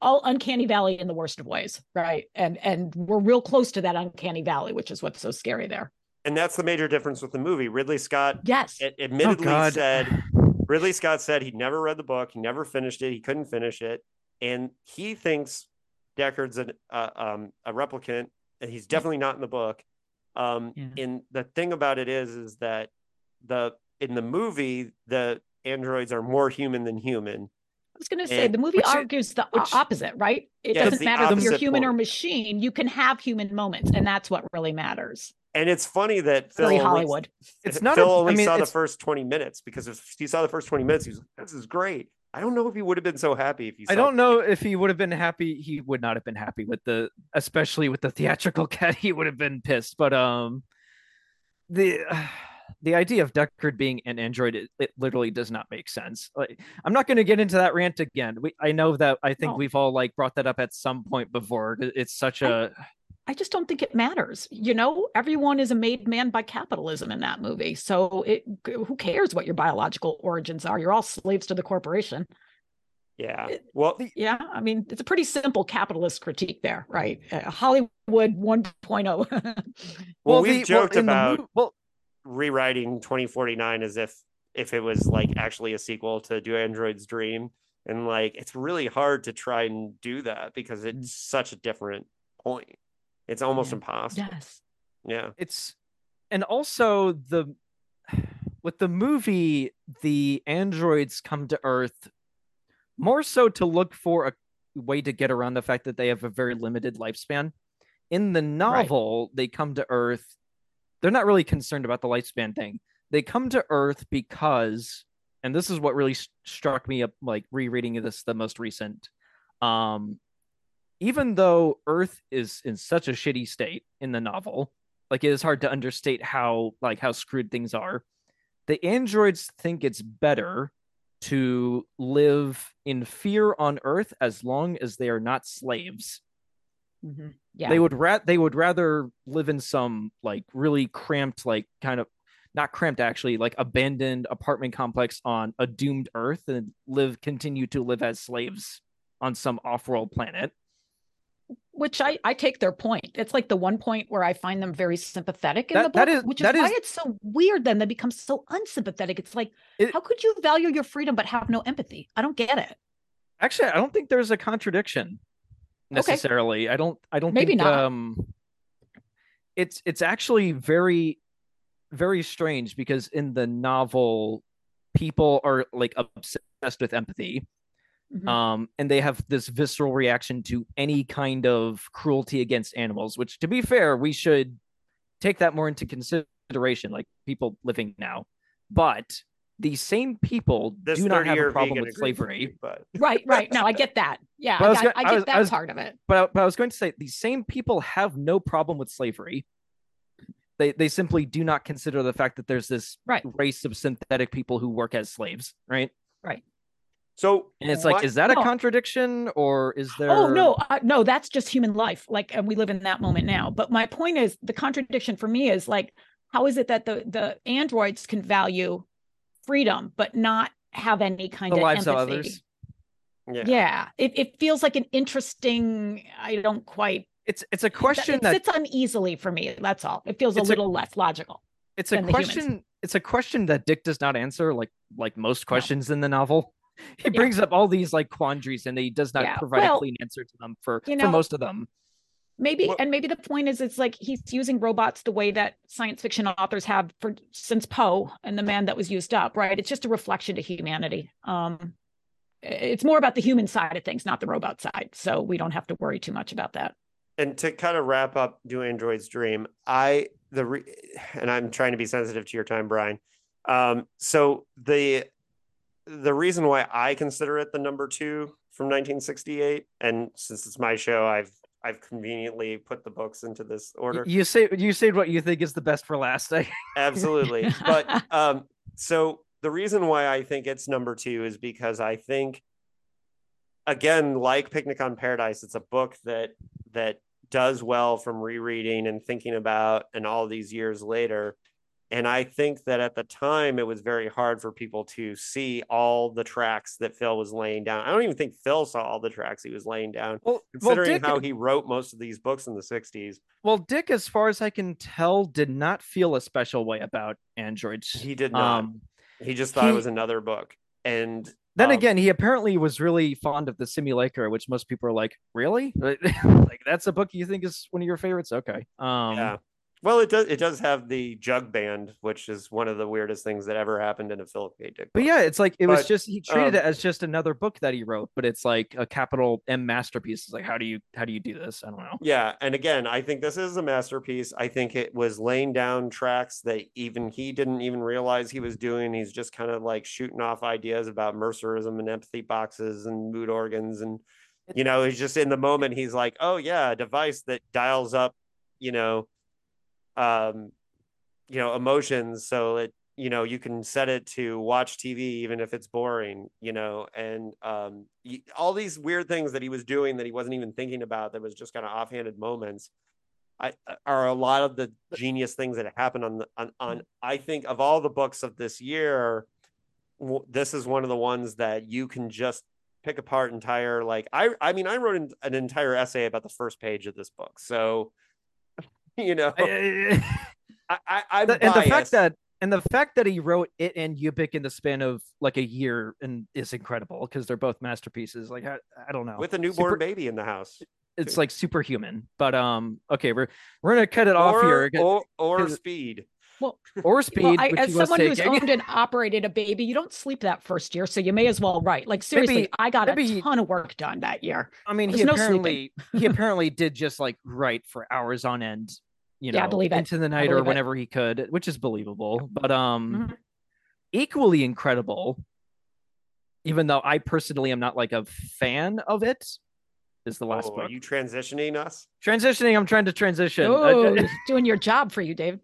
all uncanny valley in the worst of ways right? And and we're real close to that uncanny valley which is what's so scary there. And that's the major difference with the movie. Ridley scott yes. admittedly oh, said ridley scott said he'd never read the book he never finished it he couldn't finish it. And he thinks deckard's an, uh, um, a replicant and he's definitely not in the book. Um, yeah. and the thing about it is is that the in the movie the androids are more human than human was going to say and, the movie argues the which, opposite, right? It yeah, doesn't matter if you're human point. or machine. You can have human moments, and that's what really matters. And it's funny that Phil Very Hollywood. Only, it's not. Phil a, only I mean, saw the first twenty minutes because if he saw the first twenty minutes, he was like, "This is great." I don't know if he would have been so happy if he. I don't know if he would have been happy. He would not have been happy with the, especially with the theatrical *laughs* cut. He would have been pissed. But um, the the idea of Deckard being an android it, it literally does not make sense. Like, I'm not going to get into that rant again. We, I know that I think No. we've all like brought that up at some point before. It's such a I just don't think it matters. You know, everyone is a made man by capitalism in that movie. So it who cares what your biological origins are? You're all slaves to the corporation. Yeah. Well, Yeah, I mean, it's a pretty simple capitalist critique there, right? Uh, Hollywood 1.0. *laughs* well, the- we've joked in the about mo- well, rewriting 2049 as if if it was like actually a sequel to Do Android's Dream, and like it's really hard to try and do that because it's mm. such a different point. It's almost Yeah. impossible. yes. Yeah. it's and also the with the movie the androids come to earth more so to look for a way to get around the fact that they have a very limited lifespan in the novel they come to earth they're not really concerned about the lifespan thing. They come to earth because and this is what really s- struck me up like rereading this the most recent um even though earth is in such a shitty state in the novel like it is hard to understate how like how screwed things are. The androids think it's better to live in fear on earth as long as they are not slaves Mhm. Yeah. they would rat they would rather live in some like really cramped like kind of not cramped actually like abandoned apartment complex on a doomed earth and live continue to live as slaves on some off-world planet which I, I take their point. It's like the one point where I find them very sympathetic in That- the book, that is- which is why is- it's so weird. Then they become so unsympathetic. It's like, It- how could you value your freedom but have no empathy? I don't get it. Actually, I don't think there's a contradiction Okay. necessarily. I don't I don't Maybe think not. um it's it's actually very very strange because in the novel people are like obsessed with empathy Mhm. um and they have this visceral reaction to any kind of cruelty against animals which to be fair we should take that more into consideration like people living now but these same people This do not have a problem with slavery you, but *laughs* right, right. No, I get that. Yeah, But I I, was got, gonna- I I get was- I that was- part of it. but I, but I was going to say these same people have no problem with slavery. They they simply do not consider the fact that there's this Right. race of synthetic people who work as slaves, right? Right. So And it's like, is that a No. contradiction or is there? Oh no, uh, no, that's just human life. Like, and we live in that moment now. But my point is, the contradiction for me is like, how is it that the the androids can value freedom but not have any kind the of lives empathy? of others. yeah. Yeah, it, it feels like an interesting. I don't quite. It's it's a question it that sits uneasily for me. That's all. It feels a It's a- little less logical. it's a than the humans. question. It's a question that Dick does not answer, like like most questions in the novel. He Yeah. brings up all these like quandaries and he does not Yeah, provide well, a clean answer to them for you for most of them. Maybe, Well- and maybe the point is, it's like he's using robots the way that science fiction authors have for since Poe and the man that was used up, right? It's just a reflection to humanity. Um, it's more about the human side of things, not the robot side. So we don't have to worry too much about that. and to kind of wrap up do android's dream i the re- and i'm trying to be sensitive to your time brian um so the the reason why i consider it the number two from 1968 and since it's my show i've i've conveniently put the books into this order You say you say what you think is the best for last. I *laughs* absolutely *laughs* but um so the reason why i think it's number two is because i think again like picnic on paradise it's a book that that does well from rereading and thinking about and all these years later and i think that at the time it was very hard for people to see all the tracks that phil was laying down i don't even think phil saw all the tracks he was laying down well, well, considering Dick, how he wrote most of these books in the 60s well, Dick, as far as I can tell, did not feel a special way about androids. he did not Um, he just thought it was another book and then um, again, he apparently was really fond of the Simulacra, which most people are like, "Really? *laughs* like that's a book you think is one of your favorites?" Okay. Um, yeah Well, it does. It does have the jug band, which is one of the weirdest things that ever happened in a Philip K. Dick. Book. But yeah, it's like it was just he treated um, it as just another book that he wrote, but it's like a capital M masterpiece. It's like how do you how do you do this? I don't know. Yeah, and again, I think this is a masterpiece. I think it was laying down tracks that even he didn't even realize he was doing. He's just kind of like shooting off ideas about Mercerism and empathy boxes and mood organs, and you know, he's just in the moment. He's like, "Oh yeah, a device that dials up, you know, um, you know, emotions, so it you know you can set it to watch TV even if it's boring, you know, and um, all these weird things that he was doing that he wasn't even thinking about that was just kind of offhanded moments. I are a lot of the genius things that happened on the on, on I think of all the books of this year, w- this is one of the ones that you can just pick apart entire like I I mean I wrote an, an entire essay about the first page of this book, so *laughs* you know I- I, I I'm the- and the fact that and the fact that he wrote it and Ubik in the span of like a year and is incredible because they're both masterpieces. Like I, I don't know. with a newborn Super- baby in the house it's like superhuman. But um, okay, we're we're gonna cut it off here. or or 'cause- speed. Well, or speed, Well, I, which as he someone who's taking. owned and operated a baby, you don't sleep that first year, so you may as well write. Like seriously, Maybe- I got maybe a ton of work done that year. I mean, he There's no apparently he apparently did just like write for hours on end. You know, Yeah, I believe it. into the night or believe it. whenever he could, which is believable. But um, Mhm. equally incredible. Even though I personally am not like a fan of it, is the last Oh, book. are you transitioning us? Transitioning, I'm trying to transition. Oh, doing your job for you, Dave.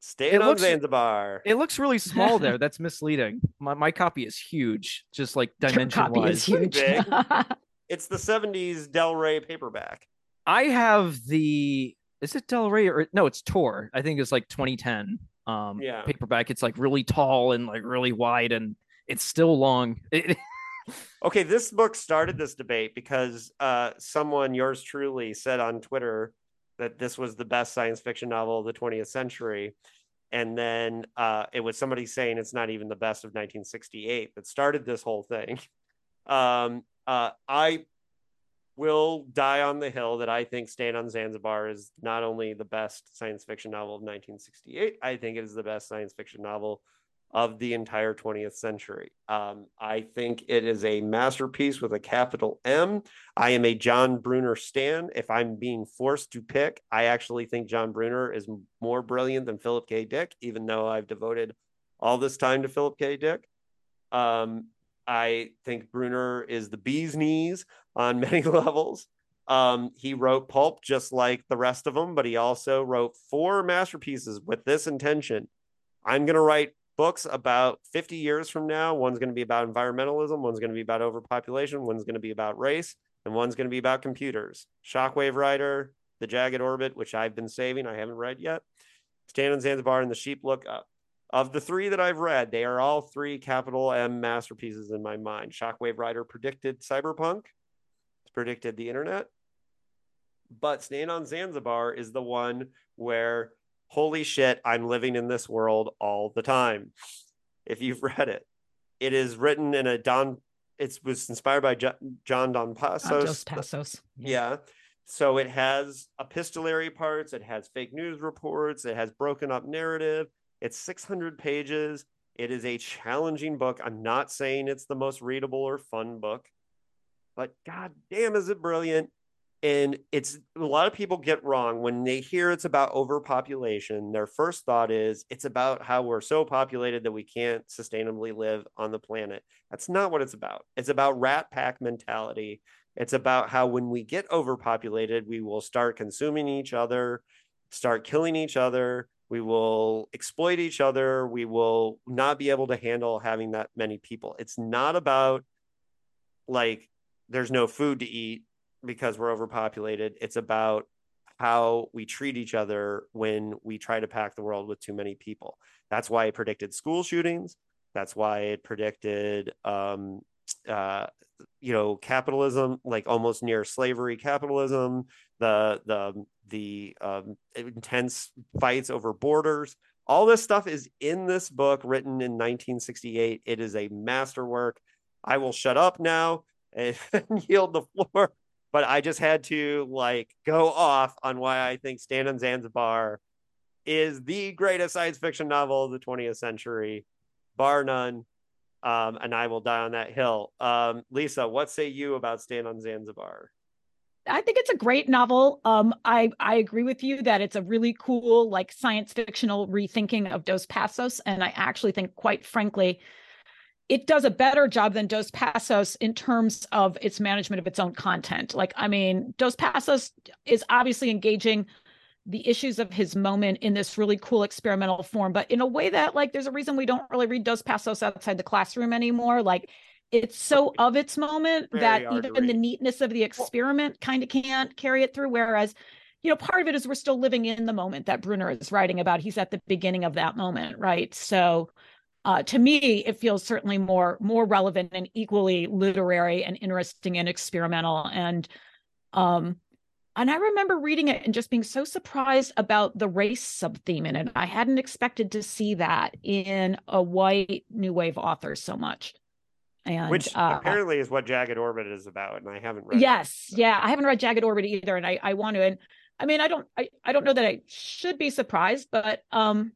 Staying It on looks- Zanzibar. It looks really small there. *laughs* That's misleading. My my copy is huge, just like Your dimension copy is wise. huge. *laughs* it's the 70s Del Rey paperback. I have the is it Del Rey or no, it's Tor. I think it's like 2010 um Yeah. paperback. It's like really tall and like really wide and it's still long. It- *laughs* Okay, this book started this debate because uh, someone, yours truly, said on Twitter that this was the best science fiction novel of the 20th century. And then uh, it was somebody saying it's not even the best of 1968 that started this whole thing. *laughs* Um, uh, I will die on the hill that I think Stand on Zanzibar is not only the best science fiction novel of 1968, I think it is the best science fiction novel of the entire 20th century. Um, I think it is a masterpiece with a capital M. I am a John Brunner stan. If I'm being forced to pick, I actually think John Brunner is more brilliant than Philip K. Dick, even though I've devoted all this time to Philip K. Dick. Um, I think Brunner is the bee's knees on *laughs* many levels. Um, he wrote Pulp just like the rest of them, but he also wrote four masterpieces with this intention. I'm going to write books about 50 years from now. One's going to be about environmentalism, one's going to be about overpopulation, one's going to be about race, and one's going to be about computers. Shockwave Rider, The Jagged Orbit, which I've been saving, I haven't read yet. Stand on Zanzibar and The Sheep Look Up. Of the three that I've read, they are all three capital M masterpieces in my mind. Shockwave Rider predicted cyberpunk, it's predicted the internet. But Stand on Zanzibar is the one where, holy shit, I'm living in this world all the time. If you've read it, it is written in a Don, it was inspired by John Dos Passos. just Passos. Yeah. So it has epistolary parts, it has fake news reports, it has broken up narrative. It's 600 pages. It is a challenging book. I'm not saying it's the most readable or fun book, but god damn is it brilliant. And it's a lot of people get wrong when they hear it's about overpopulation. Their first thought is it's about how we're so populated that we can't sustainably live on the planet. That's not what it's about. It's about rat pack mentality. It's about how when we get overpopulated, we will start consuming each other, start killing each other. We will exploit each other. We will not be able to handle having that many people. It's not about like there's no food to eat because we're overpopulated. It's about how we treat each other when we try to pack the world with too many people. That's why it predicted school shootings. That's why it predicted um, uh, you know capitalism like almost near slavery capitalism the the the um, intense fights over borders all this stuff is in this book written in 1968 it is a masterwork i will shut up now *laughs* and yield the floor but I just had to like go off on why I think Stand on Zanzibar is the greatest science fiction novel of the 20th century, bar none. Um, and I will die on that hill. Um, Lisa, what say you about Stand on Zanzibar? I think it's a great novel. Um, I I agree with you that it's a really cool, like science fictional rethinking of Dos Passos, and I actually think, quite frankly, it does a better job than Dos Passos in terms of its management of its own content. Like, I mean, Dos Passos is obviously engaging the issues of his moment in this really cool experimental form, but in a way that, like, there's a reason we don't really read Dos Passos outside the classroom anymore. Like, it's so of its moment Very that even the neatness of the experiment kind of can't carry it through. Whereas, you know, part of it is we're still living in the moment that Brunner is writing about. He's at the beginning of that moment, right? So, uh, to me, it feels certainly more more relevant and equally literary and interesting and experimental. And um, and I remember reading it and just being so surprised about the race sub theme in it. I hadn't expected to see that in a white new wave author so much. And Which uh, apparently is what Jagged Orbit is about, and I haven't read. it. yes, yeah, I haven't read Jagged Orbit either, and I I want to. And I mean, I don't I I don't know that I should be surprised, but um.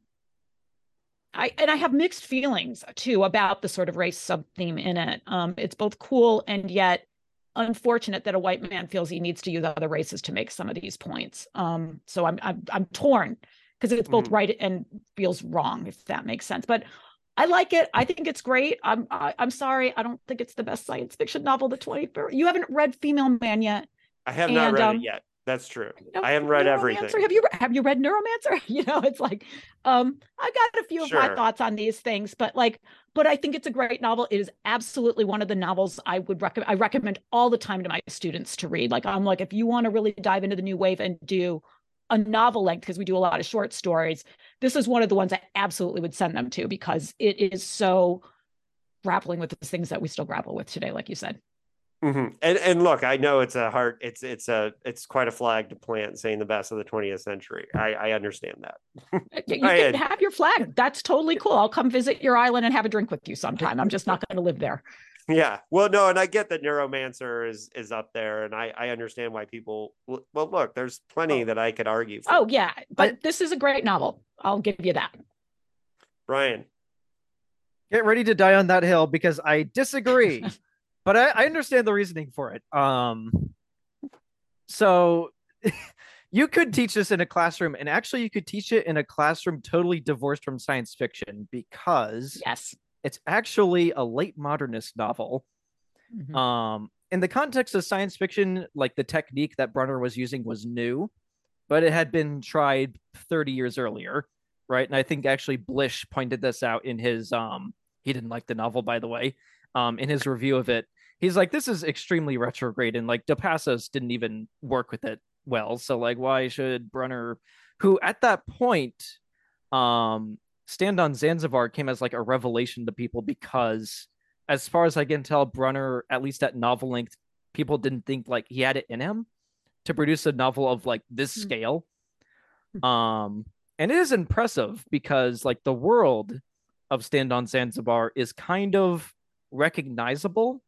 I and I have mixed feelings too about the sort of race sub theme in it. Um, it's both cool and yet unfortunate that a white man feels he needs to use other races to make some of these points. Um, so I'm I'm I'm torn because it's both Mhm. right and feels wrong, if that makes sense. But I like it. I think it's great. I'm I, I'm sorry. I don't think it's the best science fiction novel the 21st. You haven't read Female Man yet. I have not And, read um, it yet. That's true. I haven't read everything. Have you have you read Neuromancer? *laughs* You know, it's like um I got a few of my thoughts on these things, but like but I think it's a great novel. It is absolutely one of the novels I would recommend I recommend all the time to my students to read. Like I'm like if you want to really dive into the new wave and do a novel length because we do a lot of short stories, this is one of the ones I absolutely would send them to because it is so grappling with the things that we still grapple with today like you said. Mhm. And and look, I know it's a hard, it's it's a it's quite a flag to plant saying the best of the 20th century. I I understand that. Uh, *laughs* You can have your flag. That's totally cool. I'll come visit your island and have a drink with you sometime. I'm just not going to live there. Yeah. Well, no, and I get that Neuromancer is is up there, and I I understand why people. Well, look, there's plenty Oh. that I could argue. For. Oh yeah, but this is a great novel. I'll give you that. Brian. Get ready to die on that hill because I disagree. *laughs* but I, I understand the reasoning for it. Um so *laughs* you could teach this in a classroom, and actually you could teach it in a classroom totally divorced from science fiction because Yes. It's actually a late modernist novel. Mhm. Um, in the context of science fiction, like the technique that Brunner was using was new, but it had been tried 30 years earlier, right? And I think actually Blish pointed this out in his um he didn't like the novel by the way. Um in his review of it. He's like this is extremely retrograde and like Dos Passos didn't even work with it well. So like why should Brunner who at that point um Stand on Zanzibar came as like a revelation to people because as far as I can tell, Brunner, at least at novel length, people didn't think like he had it in him to produce a novel of like this Hmm. scale. Um, and it is impressive because like the world of Stand on Zanzibar is kind of recognizable,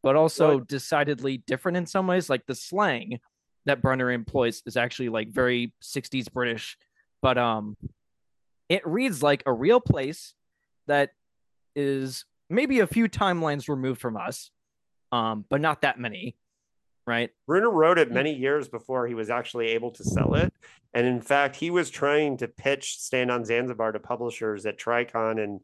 but also Right. decidedly different in some ways. Like the slang that Brunner employs is actually like very 60s British, but um it reads like a real place that is maybe a few timelines removed from us, um, but not that many, right? Brunner wrote it many years before he was actually able to sell it. And in fact, he was trying to pitch Stand on Zanzibar to publishers at Tricon and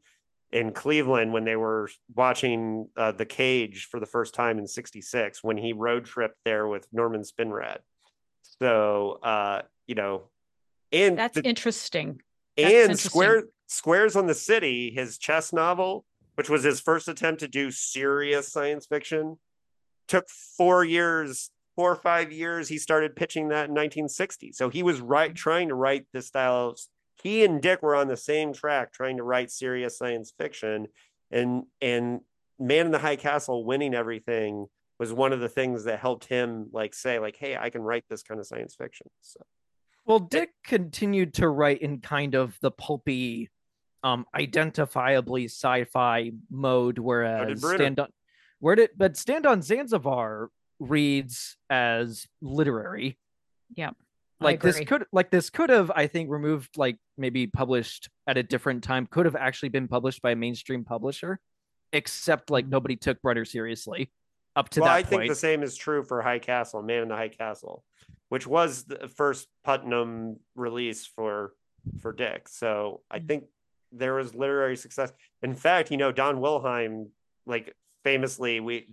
in Cleveland when they were watching uh, The Cage for the first time in 66 when he road tripped there with Norman Spinrad. So, uh, you know, and That's the- interesting. That's and square squares on the city his chess novel which was his first attempt to do serious science fiction took four years four or five years. He started pitching that in 1960 so he was right mm-hmm. trying to write this style of he and dick were on the same track trying to write serious science fiction. And and man in the high castle winning everything was one of the things that helped him like say like hey i can write this kind of science fiction so Well, Dick continued to write in kind of the pulpy, um, identifiably sci-fi mode, whereas Stand on, where did but Stand on Zanzibar reads as literary. Yep. I Like this could like this could have, I think, removed like maybe published at a different time, could have actually been published by a mainstream publisher, except like nobody took Brunner seriously up to well, that I point. think the same is true for High Castle, Man in the High Castle, which was the first Putnam release for for Dick. So I Mm. think there was literary success. In fact, you know, Don Wollheim, like famously, we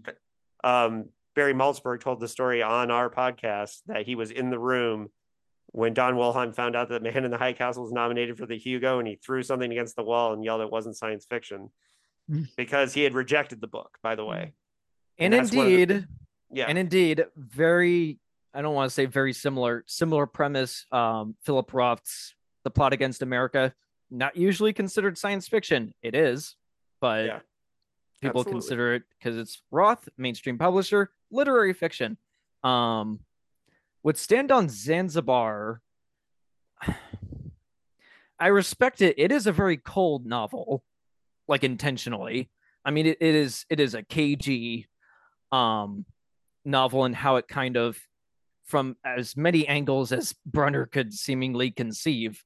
um Barry Malzberg told the story on our podcast that he was in the room when Don Wollheim found out that Man in the High Castle was nominated for the Hugo and he threw something against the wall and yelled it wasn't science fiction Mm. because he had rejected the book, by the way. and that's one of the- indeed, Yeah. and indeed, very I don't want to say very similar, similar premise. Um, Philip Roth's The Plot Against America, not usually considered science fiction. It is, but Yeah. people Absolutely. consider it because it's Roth, mainstream publisher, literary fiction. Um, would stand on Zanzibar. *sighs* I respect it. It is a very cold novel, like intentionally. I mean, it, it is it is a cagey um novel and how it kind of from as many angles as Brunner could seemingly conceive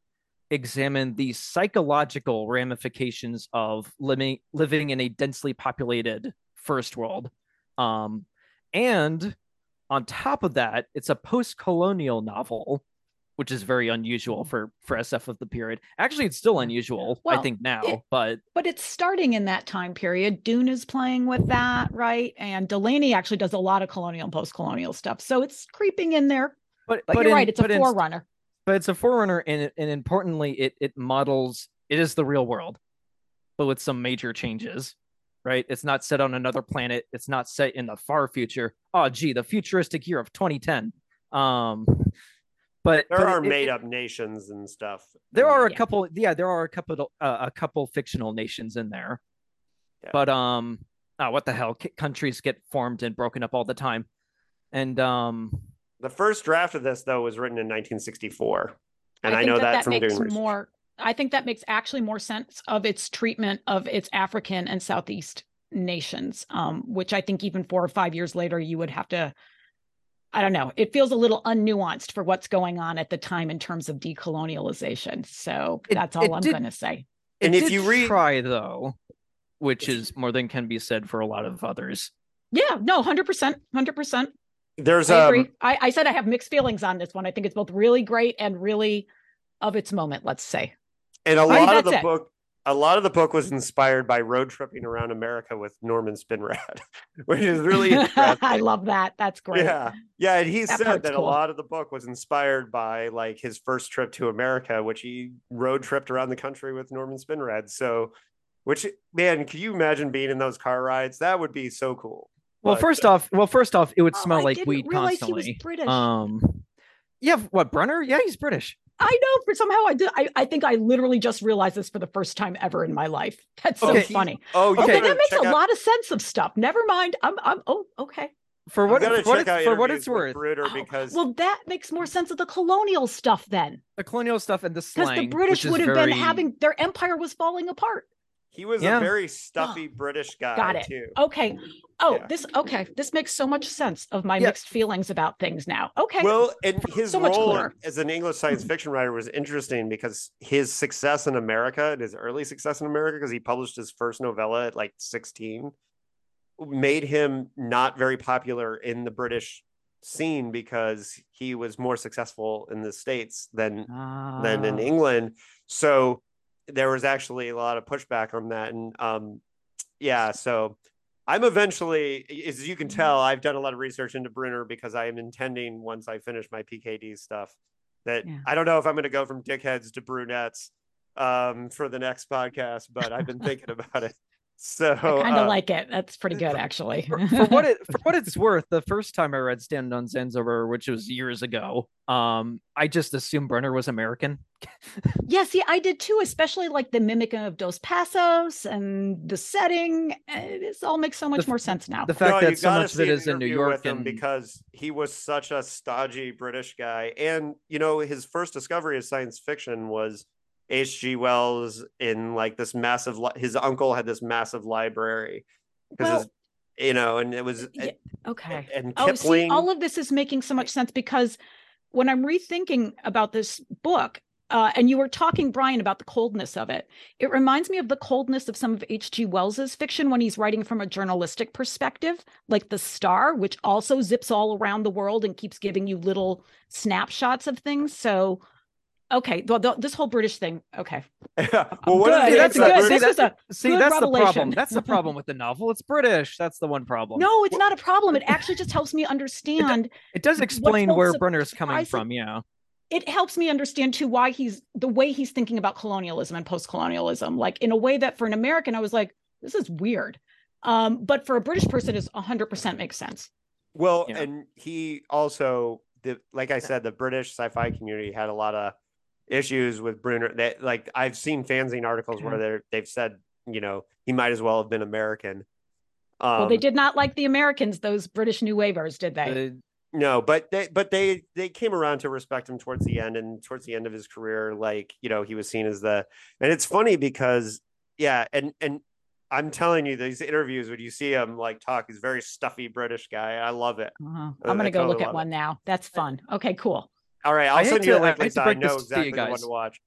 examine the psychological ramifications of living living in a densely populated first world. Um and on top of that it's a post-colonial novel which is very unusual for for SF of the period. Actually, it's still unusual, I think now, it- but but it's starting in that time period. Dune is playing with that, right? And Delany actually does a lot of colonial and post-colonial stuff. So it's creeping in there. but But, but you're in- right, it's a but in- forerunner. but it's a forerunner and and importantly it it models it is the real world but with some major changes right it's not set on another planet it's not set in the far future oh gee the futuristic year of 2010 um but there but are it- it- made up nations and stuff. there are a Yeah. couple yeah there are a couple uh, a couple fictional nations in there Yeah. but um oh, what the hell K- countries get formed and broken up all the time and um The first draft of this though was written in 1964, and I, think know that, that, from makes doing research. more. I think that makes actually more sense of its treatment of its African and Southeast nations, um, which I think even four or five years later you would have to. I don't know. It feels a little unnuanced for what's going on at the time in terms of decolonialization. So It- that's all I'm going to say. It And if you read- try though, which is more than can be said for a lot of others. Yeah, no, hundred percent, hundred percent. There's I um, agree. I, I said I have mixed feelings on this one. I think it's both really great and really of its moment. Let's say. and a I think lot of the it. book, a lot of the book was inspired by road tripping around America with Norman Spinrad, *laughs* which is really *laughs* interesting. I love that. That's great. Yeah, yeah, and he That said that cool. a lot of the book was inspired by like his first trip to America, which he road tripped around the country with Norman Spinrad. So, which man, can you imagine being in those car rides? That would be so cool. Well, But- first off, well, first off, it would Oh, smell I like didn't weed constantly. He was British. Um, yeah, what Brunner? Yeah, he's British. I know for somehow I did. I, I think I literally just realized this for the first time ever in my life. That's so Okay. funny. Oh, Okay. Okay, that makes a out- lot of sense of stuff. Never mind. I'm. I'm. Oh, okay. For you what, gotta for what, it's, for what it's worth, Brunner Oh, because well, that makes more sense of the colonial stuff then, the colonial stuff and the because the British would have very- been having their empire was falling apart. He was Yeah. a very *gasps* stuffy British guy Got it. too. Okay. Oh, Yeah. this. Okay, this makes so much sense of my Yeah. mixed feelings about things now. Okay. Well, and his So role as an English science *laughs* fiction writer was interesting because his success in America, and his early success in America, because he published his first novella at like 16, made him not very popular in the British scene because he was more successful in the States than than in Ah. England. So there was actually a lot of pushback on that. And um, yeah, so I'm eventually, as you can Mm-hmm. tell, I've done a lot of research into Brunner because I am intending once I finish my PKD stuff that Yeah. I don't know if I'm going to go from dickheads to brunettes um, for the next podcast, but I've been thinking *laughs* about it. So I kind of uh, like it. That's pretty good, actually. for, *laughs* for what it for what it's worth, the first time I read Stand on Zanzibar, which was years ago, um, I just assumed Brunner was American. Yeah, see, I did too, especially like the mimicking of Dos Passos and the setting. eh, This all makes so much f- more sense now. The fact No, that so much of see it an is in New York and because he was such a stodgy British guy, and you know his first discovery of science fiction was H.G. Wells in like this massive. Li- his uncle had this massive library because Well, his, you know, and it was Yeah, okay. and Oh, see, all of this is making so much sense because when I'm rethinking about this book, uh, and you were talking, Brian, about the coldness of it, it reminds me of the coldness of some of H.G. Wells's fiction when he's writing from a journalistic perspective, like The Star, which also zips all around the world and keeps giving you little snapshots of things. So, okay, well, th- this whole British thing, okay. *laughs* well, one of good. the that's things good. British- This was a See, Good that's the problem. revelation. That's the problem with the novel. It's British. That's the one problem. no, it's not a problem. It *laughs* actually just helps me understand. it does what's explain so where Brunner's coming from. Yeah. It helps me understand too why he's the way he's thinking about colonialism and post-colonialism like in a way that for an american i was like this is weird um but for a british person is 100% makes sense Well, Yeah. and he also the like I said, the British sci-fi community had a lot of issues with Brunner. That like I've seen fanzine articles where they're they've said, you know, he might as well have been American. Um, well they did not like the americans those british new wavers did they Uh, no, but they but they they came around to respect him towards the end, and towards the end of his career, like you know, he was seen as the. And it's funny because yeah, and and I'm telling you, these interviews when you see him like talk, he's a very stuffy British guy. I love it. Uh-huh. I- i'm gonna go totally look at love it. one now that's fun okay cool All right, I I'll hate send you a to- I link, hate to I break know this to you exactly the one guys. to watch.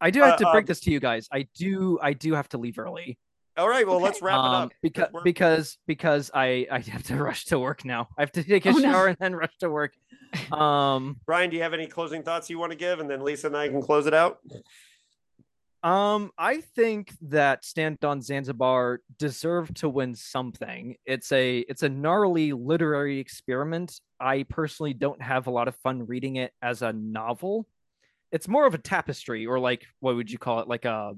I do *laughs* have to Uh, break um, this to you guys. I do. I do have to leave early. All right, well, Okay. let's wrap it Um, up. because because because I I have to *laughs* rush to work now. I have to take a Oh, no. shower and then rush to work. Um. *laughs* Brian, do you have any closing thoughts you want to give, and then Lisa and I can close it out? Um, I think that Stand on Zanzibar deserved to win something. It's a it's a gnarly literary experiment. I personally don't have a lot of fun reading it as a novel. It's more of a tapestry, or like what would you call it? Like a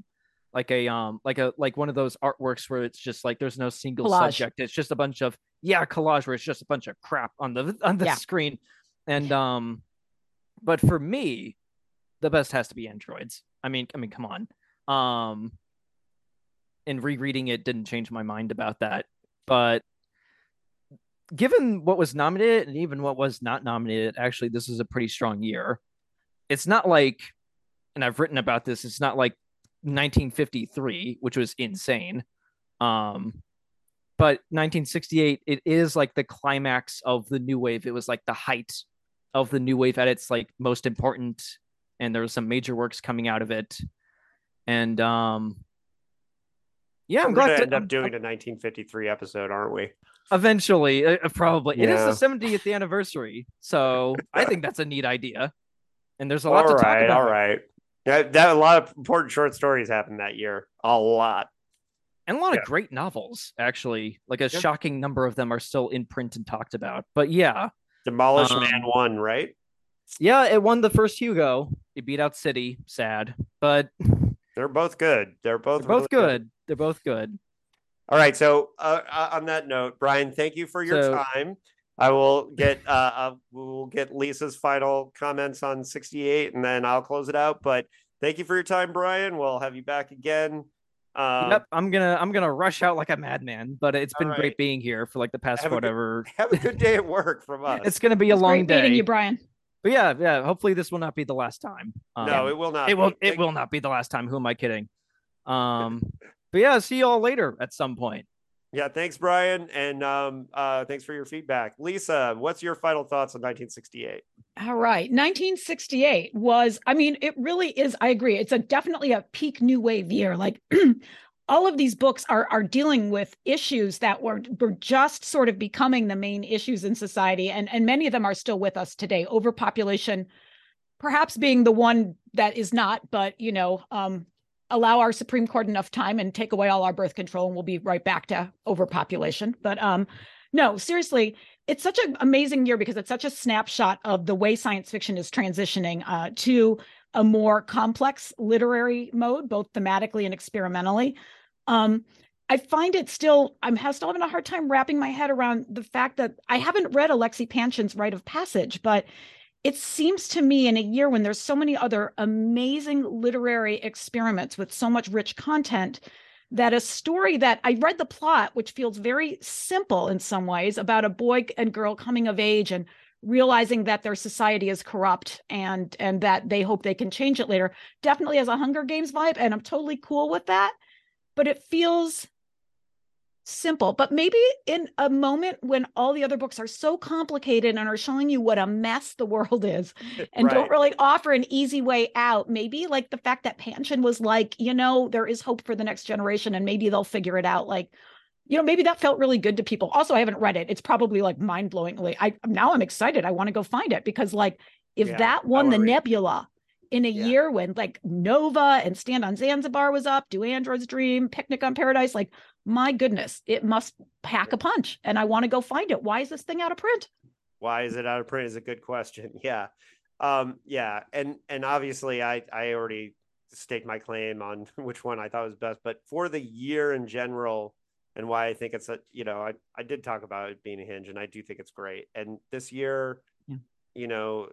like a um like a like one of those artworks where it's just like there's no single Collage. subject. It's just a bunch of yeah collage where it's just a bunch of crap on the *laughs* on the Yeah. screen. And *laughs* um, but for me, the best has to be androids. I mean, I mean, come on. Um, and rereading it didn't change my mind about that. But given what was nominated and even what was not nominated, actually, this is a pretty strong year. It's not like, and I've written about this. It's not like 1953, which was insane. Um, but 1968, it is like the climax of the new wave. It was like the height of the new wave at its like most important, and there was some major works coming out of it. And um, yeah, I'm We're glad gonna to, end up doing a 1953 episode, aren't we? eventually uh, uh, probably it Yeah. is the 70th anniversary so i think that's a neat idea and there's a lot all to talk about all right. Yeah, that a lot of important short stories happened that year. A lot. and a lot Yeah. of great novels actually like a Yeah. shocking number of them are still in print and talked about but yeah Demolished Um, Man won, right? yeah it won the first hugo it beat out city sad but *laughs* They're both good. They're both they're both really good they're both good All right. So uh, uh, on that note, Brian, thank you for your So- time. I will get uh, uh we'll get Lisa's final comments on 68 and then I'll close it out. But thank you for your time, Brian. We'll have you back again. Um, yep i'm gonna i'm gonna rush out like a madman but it's been all great being here for like the past Have a good- whatever Have a good day at work from *laughs* us. it's gonna be a It's long day. meeting you brian but yeah yeah hopefully this will not be the last time no, Um, it will not. it will be. it will not be the last time who am i kidding *laughs* um but yeah see you all later at some point Yeah, thanks, Brian, and um, uh, thanks for your feedback, Lisa. What's your final thoughts on 1968? All right. 1968 was, I mean, it really is, I agree. It's a definitely a peak new wave year. Like *clears throat* all of these books are are dealing with issues that were were just sort of becoming the main issues in society. And and many of them are still with us today. Overpopulation, perhaps being the one that is not, but you know, um, allow our Supreme Court enough time and take away all our birth control, and we'll be right back to overpopulation. But um, no, seriously, it's such an amazing year because it's such a snapshot of the way science fiction is transitioning uh, to a more complex literary mode, both thematically and experimentally. Um, I find it still, I'm still having a hard time wrapping my head around the fact that I haven't read Alexei Panshin's Rite of Passage, but it seems to me in a year when there's so many other amazing literary experiments with so much rich content that a story that I read the plot, which feels very simple in some ways, about a boy and girl coming of age and realizing that their society is corrupt and and that they hope they can change it later, definitely has a Hunger Games vibe, and I'm totally cool with that. But it feels simple, but maybe in a moment when all the other books are so complicated and are showing you what a mess the world *laughs* is *laughs* and right. don't really offer an easy way out, maybe like the fact that Panshin was like, you know, there is hope for the next generation and maybe they'll figure it out. Like, you know, maybe that felt really good to people. Also, I haven't read it. It's probably like mind blowingly. I now I'm excited. I want to go find it because like if yeah, that won the read. Nebula in a yeah. year when like Nova and Stand on Zanzibar was up, Do Androids Dream, Picnic on Paradise, like my goodness, it must pack a punch. And I want to go find it. Why is this thing out of print? Why is it out of print is a good question. *laughs* Yeah. Um, yeah. And and obviously I I already staked my claim on *laughs* which one I thought was best, but for the year in general, and why I think it's a you know, I, I did talk about it being a hinge and I do think it's great. And this year you know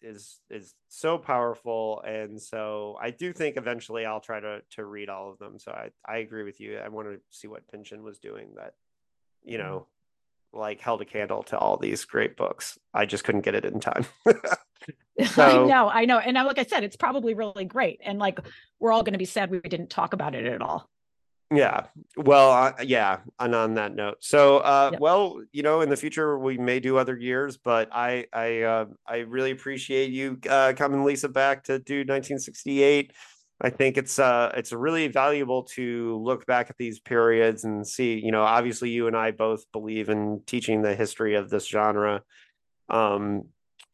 is is so powerful. And so i do think eventually i'll try to to read all of them. So i i agree with you. I want to see what Panshin was doing that you mm-hmm. know like held a candle to all these great books. I just couldn't get it in time. *laughs* *laughs* So, i know i know. And like i said it's probably really great. And like we're all going to be sad we didn't talk about it at all yeah. Well, uh, yeah. And on that note, so uh, well, you know, in the future we may do other years, but I I uh, I really appreciate you uh, coming, Lisa, back to do 1968. I think it's uh it's really valuable to look back at these periods and see. You know, obviously, you and I both believe in teaching the history of this genre. Um,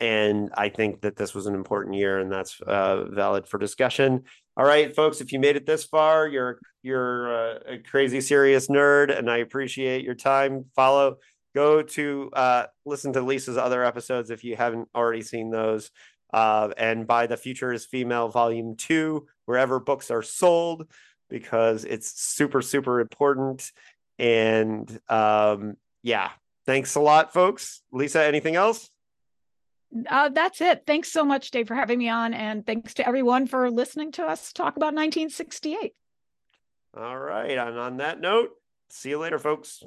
and I think that this was an important year, and that's uh, valid for discussion. All right, folks, if you made it this far, you're you're uh, a crazy serious nerd, and I appreciate your time. Follow, go to uh, listen to Lisa's other episodes if you haven't already seen those, uh, and buy the Future is Female Volume Two wherever books are sold because it's super super important. And um, yeah, thanks a lot, folks. Lisa, anything else? Uh, that's it. Thanks so much, Dave, for having me on. And thanks to everyone for listening to us talk about 1968. All right. And on that note, see you later, folks.